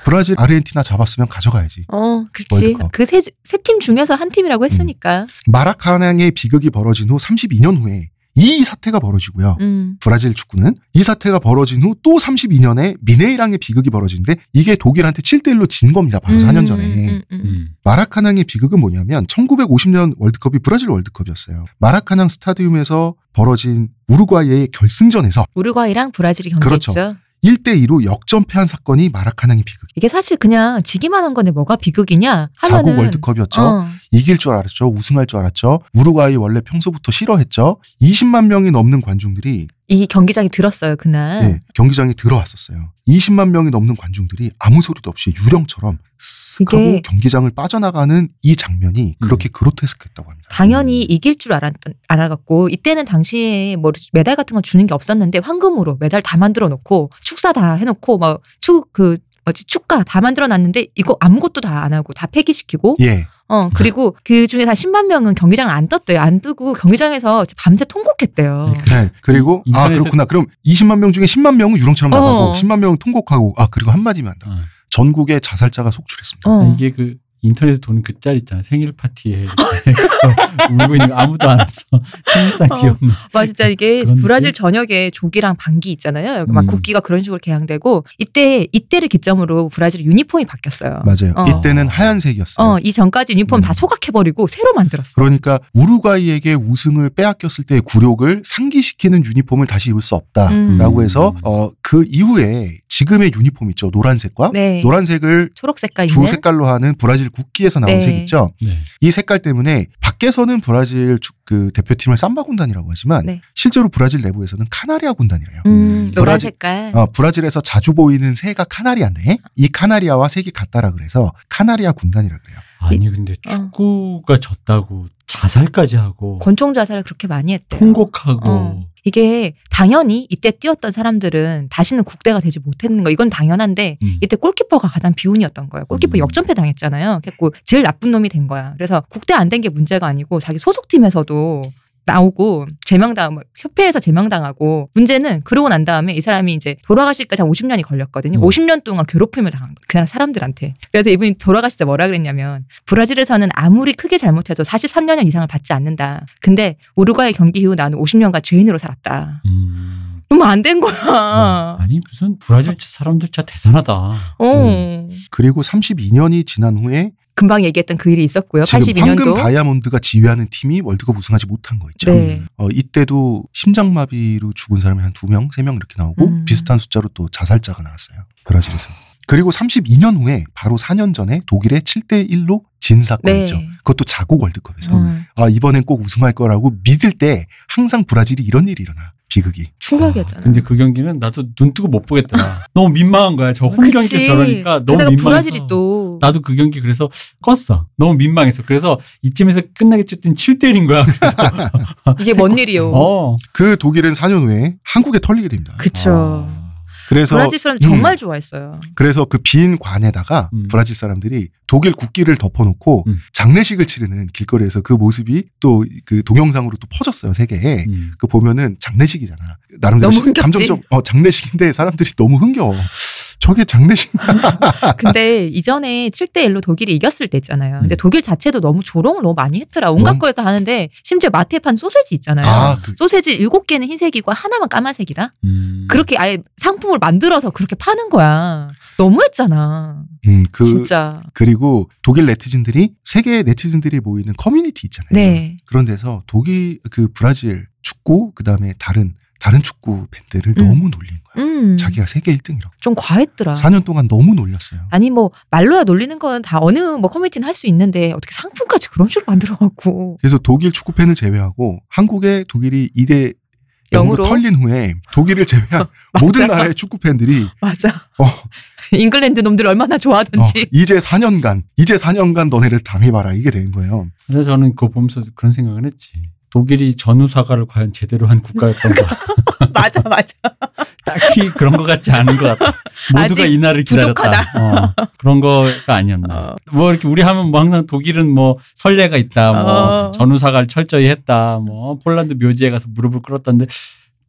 브라질, 아르헨티나 잡았으면 가져가야지. 어, 그렇지. 그세세팀 중에서 한 팀이라고 했으니까. 마라카낭의 비극이 벌어진 후 32년 후에 이 사태가 벌어지고요. 음. 브라질 축구는 이 사태가 벌어진 후 또 32년에 미네이랑의 비극이 벌어지는데 이게 독일한테 7대1로 진 겁니다. 바로 4년 전에. 음, 음, 음. 음. 마라카낭의 비극은 뭐냐면 1950년 월드컵이 브라질 월드컵이었어요. 마라카낭 스타디움에서 벌어진 우루과이의 결승전에서 우루과이랑 브라질이 그렇죠. 경기했죠. 1대2로 역전패한 사건이 마라카낭의 비극. 이게 사실 그냥 지기만 한 건데 뭐가 비극이냐 하면은 자국 월드컵이었죠. 어, 이길 줄 알았죠. 우승할 줄 알았죠. 우루과이 원래 평소부터 싫어했죠. 20만 명이 넘는 관중들이 이 경기장이 들었어요 그날. 예, 경기장에 들어왔었어요. 20만 명이 넘는 관중들이 아무 소리도 없이 유령처럼 쓱 하고 경기장을 빠져나가는 이 장면이 그렇게 그로테스크했다고 합니다. 당연히 이길 줄 알았, 알아갖고 이때는 당시에 뭐 메달 같은 거 주는 게 없었는데 황금으로 메달 다 만들어 놓고 축사 다 해놓고 뭐축그 뭐지 축가 다 만들어 놨는데 이거 아무것도 다 안 하고 다 폐기시키고 예. 어 그리고 그 중에 한 10만 명은 경기장을 안 떴대요 안 뜨고 경기장에서 밤새 통곡했대요. 네. 그리고 아 그렇구나. 그럼 20만 명 중에 10만 명은 유령처럼 나가고 어. 10만 명은 통곡하고 아 그리고 한마디만 더. 어. 전국에 자살자가 속출했습니다. 어. 이게 그 인터넷에 도는 그 짤 있잖아. 생일 파티에 울고 있는 거 아무도 안 와서 생일상 어. 귀엽네. 와 진짜 이게 브라질 전역에 조기랑 방기 있잖아요. 막 음. 국기가 그런 식으로 개양되고 이때 이때를 기점으로 브라질 유니폼이 바뀌었어요. 맞아요. 어. 이때는 하얀색이었어요. 어, 이 전까지 유니폼 음. 다 소각해버리고 새로 만들었어. 그러니까 우루과이에게 우승을 빼앗겼을 때의 굴욕을 상기시키는 유니폼을 다시 입을 수 없다라고 음. 해서 어 그 이후에 지금의 유니폼 있죠 노란색과 네. 노란색을 초록 색깔 주. 색깔로 하는 브라질 국기에서 나온 네. 색 있죠. 네. 이 색깔 때문에 밖에서는 브라질 축- 그 대표팀을 삼바 군단이라고 하지만 네. 실제로 브라질 내부에서는 카나리아 군단이래요. 음, 노란 브라질- 색깔. 어, 브라질에서 자주 보이는 새가 카나리아인데 이 카나리아와 색이 같다라 그래서 카나리아 군단이라 그래요. 아니 근데 어. 축구가 졌다고 자살까지 하고 권총 자살을 그렇게 많이 했대요. 통곡하고 어. 이게 당연히 이때 뛰었던 사람들은 다시는 국대가 되지 못했는 거 이건 당연한데 음. 이때 골키퍼가 가장 비운이었던 거예요. 골키퍼 음. 역전패 당했잖아요. 그래고 제일 나쁜 놈이 된 거야. 그래서 국대 안 된 게 문제가 아니고 자기 소속팀에서도 나오고 제명당 협회에서 제명당하고 문제는 그러고 난 다음에 이 사람이 이제 돌아가실까지 한 50년이 걸렸거든요. 음. 50년 동안 괴롭힘을 당한 거예요. 그날 사람들한테. 그래서 이분이 돌아가실 때 뭐라 그랬냐면 브라질에서는 아무리 크게 잘못해도 43년 이상을 받지 않는다. 근데 우루과이 경기 이후 나는 50년간 죄인으로 살았다. 음. 그러면 안된 거야. 어, 아니 무슨 브라질 사람들 진짜 대단하다. 어. 그리고 32년이 지난 후에 금방 얘기했던 그 일이 있었고요. 지금 황금 82년도. 다이아몬드가 지휘하는 팀이 월드컵 우승하지 못한 거 있죠. 네. 어, 이때도 심장마비로 죽은 사람이 한 두 명, 세 명 이렇게 나오고 음. 비슷한 숫자로 또 자살자가 나왔어요. 브라질에서. 그리고 32년 후에 바로 4년 전에 독일에 7대 1로 진 사건이죠. 네. 그것도 자국 월드컵에서 음, 아 이번엔 꼭 우승할 거라고 믿을 때 항상 브라질이 이런 일이 일어나. 비극이. 충격이었잖아. 아, 근데 그 경기는 나도 눈 뜨고 못 보겠더라. 너무 민망한 거야. 저 홈 경기에서 그치. 저러니까 너무 게다가 민망해서. 브라질이 또 나도 그 경기 그래서 껐어. 너무 민망해서. 그래서 이쯤에서 끝나겠지 했더니 7대 1인 거야. 그래서 이게 뭔 일이요? 어. 그 독일은 4년 후에 한국에 털리게 됩니다. 그쵸. 아. 그래서 브라질 사람 정말 좋아했어요. 그래서 그 빈 관에다가 음. 브라질 사람들이 독일 국기를 덮어놓고 음. 장례식을 치르는 길거리에서 그 모습이 또 그 동영상으로 또 퍼졌어요 세계에. 음. 그 보면은 장례식이잖아. 나름대로? 감정적 어 장례식인데 사람들이 너무 흥겨워. 저게 장례식 근데 이전에 7대 1로 독일이 이겼을 때 있잖아요. 근데 음. 독일 자체도 너무 조롱을 너무 많이 했더라. 온갖 거에서 하는데 심지어 마트에 판 소세지 있잖아요. 아, 그- 소세지 7개는 흰색이고 하나만 까만색이다. 음. 그렇게 아예 상품을 만들어서 그렇게 파는 거야. 너무했잖아. 음, 그 진짜. 그리고 독일 네티즌들이 세계 네티즌들이 모이는 커뮤니티 있잖아요. 네. 그런 데서 독일 그 브라질 축구 그다음에 다른 다른 축구 팬들을 음. 너무 놀린 거야. 음. 자기가 세계 1등이라고. 좀 과했더라. 4년 동안 너무 놀렸어요. 아니 뭐 말로야 놀리는 건 다 어느 뭐 커뮤니티는 할 수 있는데 어떻게 상품까지 그런 식으로 만들어 갖고 그래서 독일 축구 팬을 제외하고 한국에 독일이 2대 0으로 영으로? 털린 후에 독일을 제외한 모든 나라의 축구 팬들이 맞아. 어, 잉글랜드 놈들 얼마나 어, 좋아하던지. 이제 4년간 이제 4년간 너네를 당해봐라 이게 된 거예요. 그래서 저는 그거 보면서 그런 생각을 했지. 독일이 전후 사과를 과연 제대로 한 국가였던가. 맞아 맞아. 딱히 그런 것 같지 않은 것 같아. 모두가 아직 이 날을 기다렸다. 어, 그런 거가 아니었나. 어. 뭐 이렇게 우리 하면 뭐 항상 독일은 뭐 선례가 있다. 뭐 어. 전후사과를 철저히 했다. 뭐 폴란드 묘지에 가서 무릎을 꿇었다는데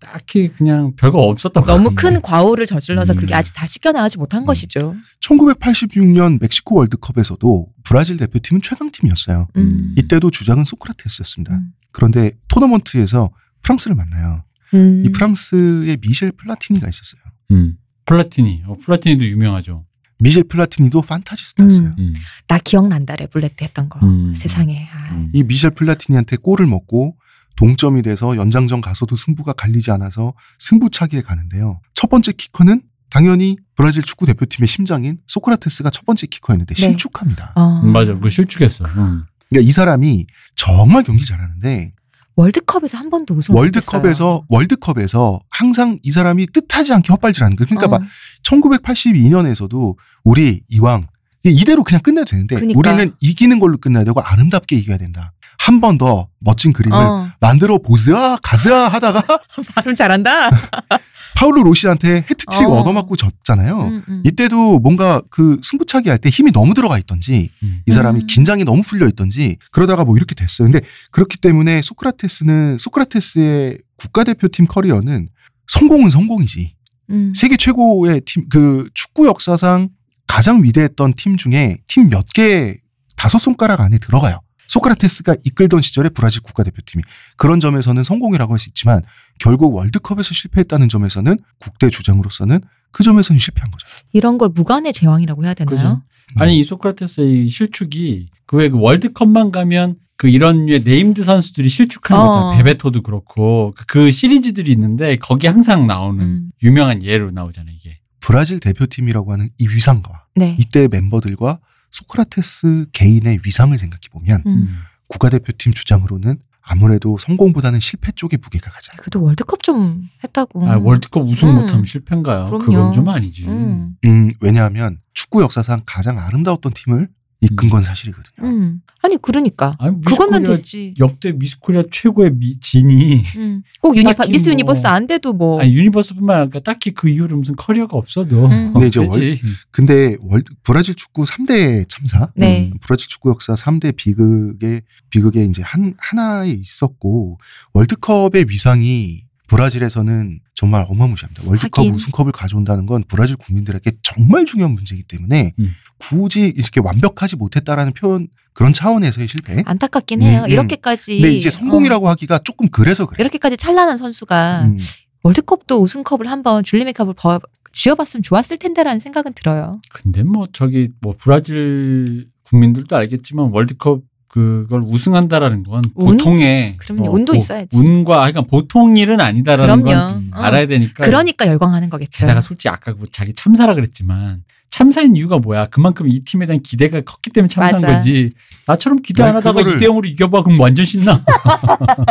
딱히 그냥 별거 없었던 것 너무. 큰 과오를 저질러서 그게 음. 아직 다 씻겨나가지 못한 음. 것이죠. 1986년 멕시코 월드컵에서도 브라질 대표팀은 최강팀이었어요. 음. 이때도 주장은 소크라테스였습니다. 음. 그런데 토너먼트에서 프랑스를 만나요. 음. 이 프랑스에 미셸 플라티니가 있었어요. 음. 플라티니. 어, 플라티니도 유명하죠. 미셸 플라티니도 판타지스타였어요. 음. 음. 나 기억난다 레블레트 했던 거 음. 세상에 아. 음. 이 미셸 플라티니한테 골을 먹고 동점이 돼서 연장전 가서도 승부가 갈리지 않아서 승부차기에 가는데요. 첫 번째 키커는 당연히 브라질 축구 대표팀의 심장인 소크라테스가 첫 번째 키커였는데 네. 실축합니다. 어. 음, 맞아. 그 실축했어. 음. 그러니까 이 사람이 정말 경기 잘하는데 월드컵에서 한 번도 우승 월드컵에서 월드컵에서 항상 이 사람이 뜻하지 않게 헛발질하는 거예요. 그러니까 어. 막 1982년에서도 우리 이왕 이대로 그냥 끝내도 되는데 그러니까. 우리는 이기는 걸로 끝내야 되고 아름답게 이겨야 된다. 한 번 더 멋진 그림을 어. 만들어 보스아 가스아 하다가 발음 잘한다. 파울로 로시한테 해트트릭 어. 얻어맞고 졌잖아요. 음, 음. 이때도 뭔가 그 승부차기 할 때 힘이 너무 들어가 있던지 음. 이 사람이 음. 긴장이 너무 풀려 있던지 그러다가 뭐 이렇게 됐어요. 근데 그렇기 때문에 소크라테스는 소크라테스의 국가대표팀 커리어는 성공은 성공이지. 음. 세계 최고의 팀 그 축구 역사상 가장 위대했던 팀 중에 팀 몇 개 다섯 손가락 안에 들어가요. 소크라테스가 이끌던 시절의 브라질 국가대표팀이 그런 점에서는 성공이라고 할 수 있지만 결국 월드컵에서 실패했다는 점에서는 국대 주장으로서는 그 점에서는 실패한 거죠. 이런 걸 무관의 제왕이라고 해야 되나요? 그죠. 아니 이 소크라테스의 실축이 그왜 월드컵만 가면 그 이런 류의 named 선수들이 실축하는 어. 거잖아. 베베토도 그렇고 그- 그 시리즈들이 있는데 거기 항상 나오는 음. 유명한 예로 나오잖아 이게. 브라질 대표팀이라고 하는 이 위상과 네. 이때 멤버들과 소크라테스 개인의 위상을 생각해 보면 음. 국가대표팀 주장으로는 아무래도 성공보다는 실패 쪽의 무게가 가잖아요. 그래도 월드컵 좀 했다고. 아 월드컵 우승 음. 못하면 실패인가요? 그럼요. 그건 좀 아니지. 음. 음, 왜냐하면 축구 역사상 가장 아름다웠던 팀을 이끈 음. 건 사실이거든요. 음. 아니 그러니까 아니, 코리아 됐지. 역대 미스코리아 최고의 미, 진이 음. 꼭 딱히 미스 뭐- 유니버스 안 돼도 뭐. 아니 유니버스뿐만 아니라 딱히 그 이후로 무슨 커리어가 없어도 음. 근데 이제 되지. 근데 월, 브라질 축구 3대 참사, 네. 음, 브라질 축구 역사 3대 비극의 비극에 이제 한 하나에 있었고 월드컵의 위상이 브라질에서는 정말 어마무시합니다. 월드컵 하긴. 우승컵을 가져온다는 건 브라질 국민들에게 정말 중요한 문제이기 때문에 음. 굳이 이렇게 완벽하지 못했다라는 표현 그런 차원에서의 실패. 안타깝긴 음, 해요. 음. 이렇게까지. 근데 이제 성공이라고 하기가 조금 그래서 어, 그래요. 이렇게까지 찬란한 선수가 음. 월드컵도 우승컵을 한번 줄리메컵을 버- 쥐어봤으면 좋았을 텐데라는 생각은 들어요. 근데 뭐 저기 뭐 브라질 국민들도 알겠지만 월드컵 그걸 우승한다라는 건. 보통의 그럼요. 뭐 운도 보- 있어야지. 운과 그러니까 보통 일은 아니다라는 그럼요. 건 어. 알아야 되니까. 그러니까 열광하는 거겠죠. 내가 솔직히 아까 그 자기 참사라 그랬지만 참사인 이유가 뭐야? 그만큼 이 팀에 대한 기대가 컸기 때문에 참사한 맞아. 거지. 나처럼 기대 안 하다가 그거를- 2대 0으로 이겨 봐 그럼 완전 신나.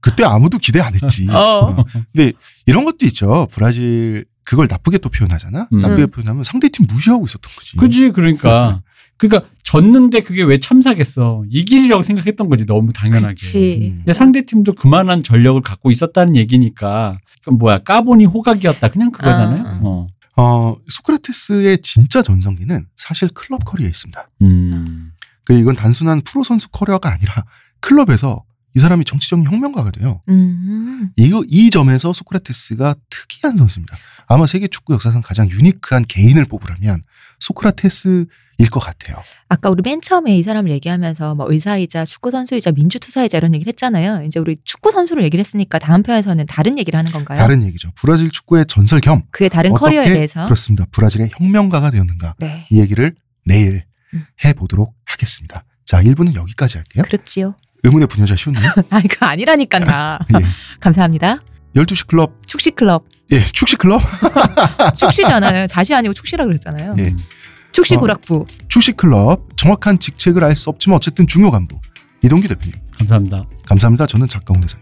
그때 아무도 기대 안 했지. 어. 근데 이런 것도 있죠. 브라질 그걸 나쁘게 또 표현하잖아. 음. 나쁘게 표현하면 상대팀 무시하고 있었던 거지. 그지 그러니까 그러니까 졌는데 그게 왜 참사겠어? 이길이라고 생각했던 거지 너무 당연하게. 그치. 음. 근데 상대 팀도 그만한 전력을 갖고 있었다는 얘기니까 그 뭐야 까보니 호각이었다 그냥 그거잖아요. 아. 어. 어, 소크라테스의 진짜 전성기는 사실 클럽 커리어에 있습니다. 음. 그 이건 단순한 프로 선수 커리어가 아니라 클럽에서 이 사람이 정치적인 혁명가가 돼요. 음. 이거 이 점에서 소크라테스가 특이한 선수입니다. 아마 세계 축구 역사상 가장 유니크한 개인을 뽑으라면 소크라테스일 것 같아요. 아까 우리 맨 처음에 이 사람을 얘기하면서 뭐 의사이자 축구 선수이자 민주 투사이자 이런 얘기를 했잖아요. 이제 우리 축구 선수를 얘기를 했으니까 다음 편에서는 다른 얘기를 하는 건가요? 다른 얘기죠. 브라질 축구의 전설 겸 그의 다른 커리어에 대해서. 그렇습니다. 브라질의 혁명가가 되었는가 네. 이 얘기를 내일 음. 해보도록 하겠습니다. 자, 1부는 여기까지 할게요. 그렇지요. 의문의 부녀자 시온님. 아니 그 아니라니까 나. 예. 감사합니다. 12시 클럽, 축시 클럽. 예, 축시 클럽, 축시잖아요. 자시 아니고 축시라 그랬잖아요. 예. 축시 어. 구락부. 축시 클럽. 정확한 직책을 알 수 없지만 어쨌든 중요 간부. 이동기 대표님. 감사합니다. 감사합니다. 저는 작가 홍대선.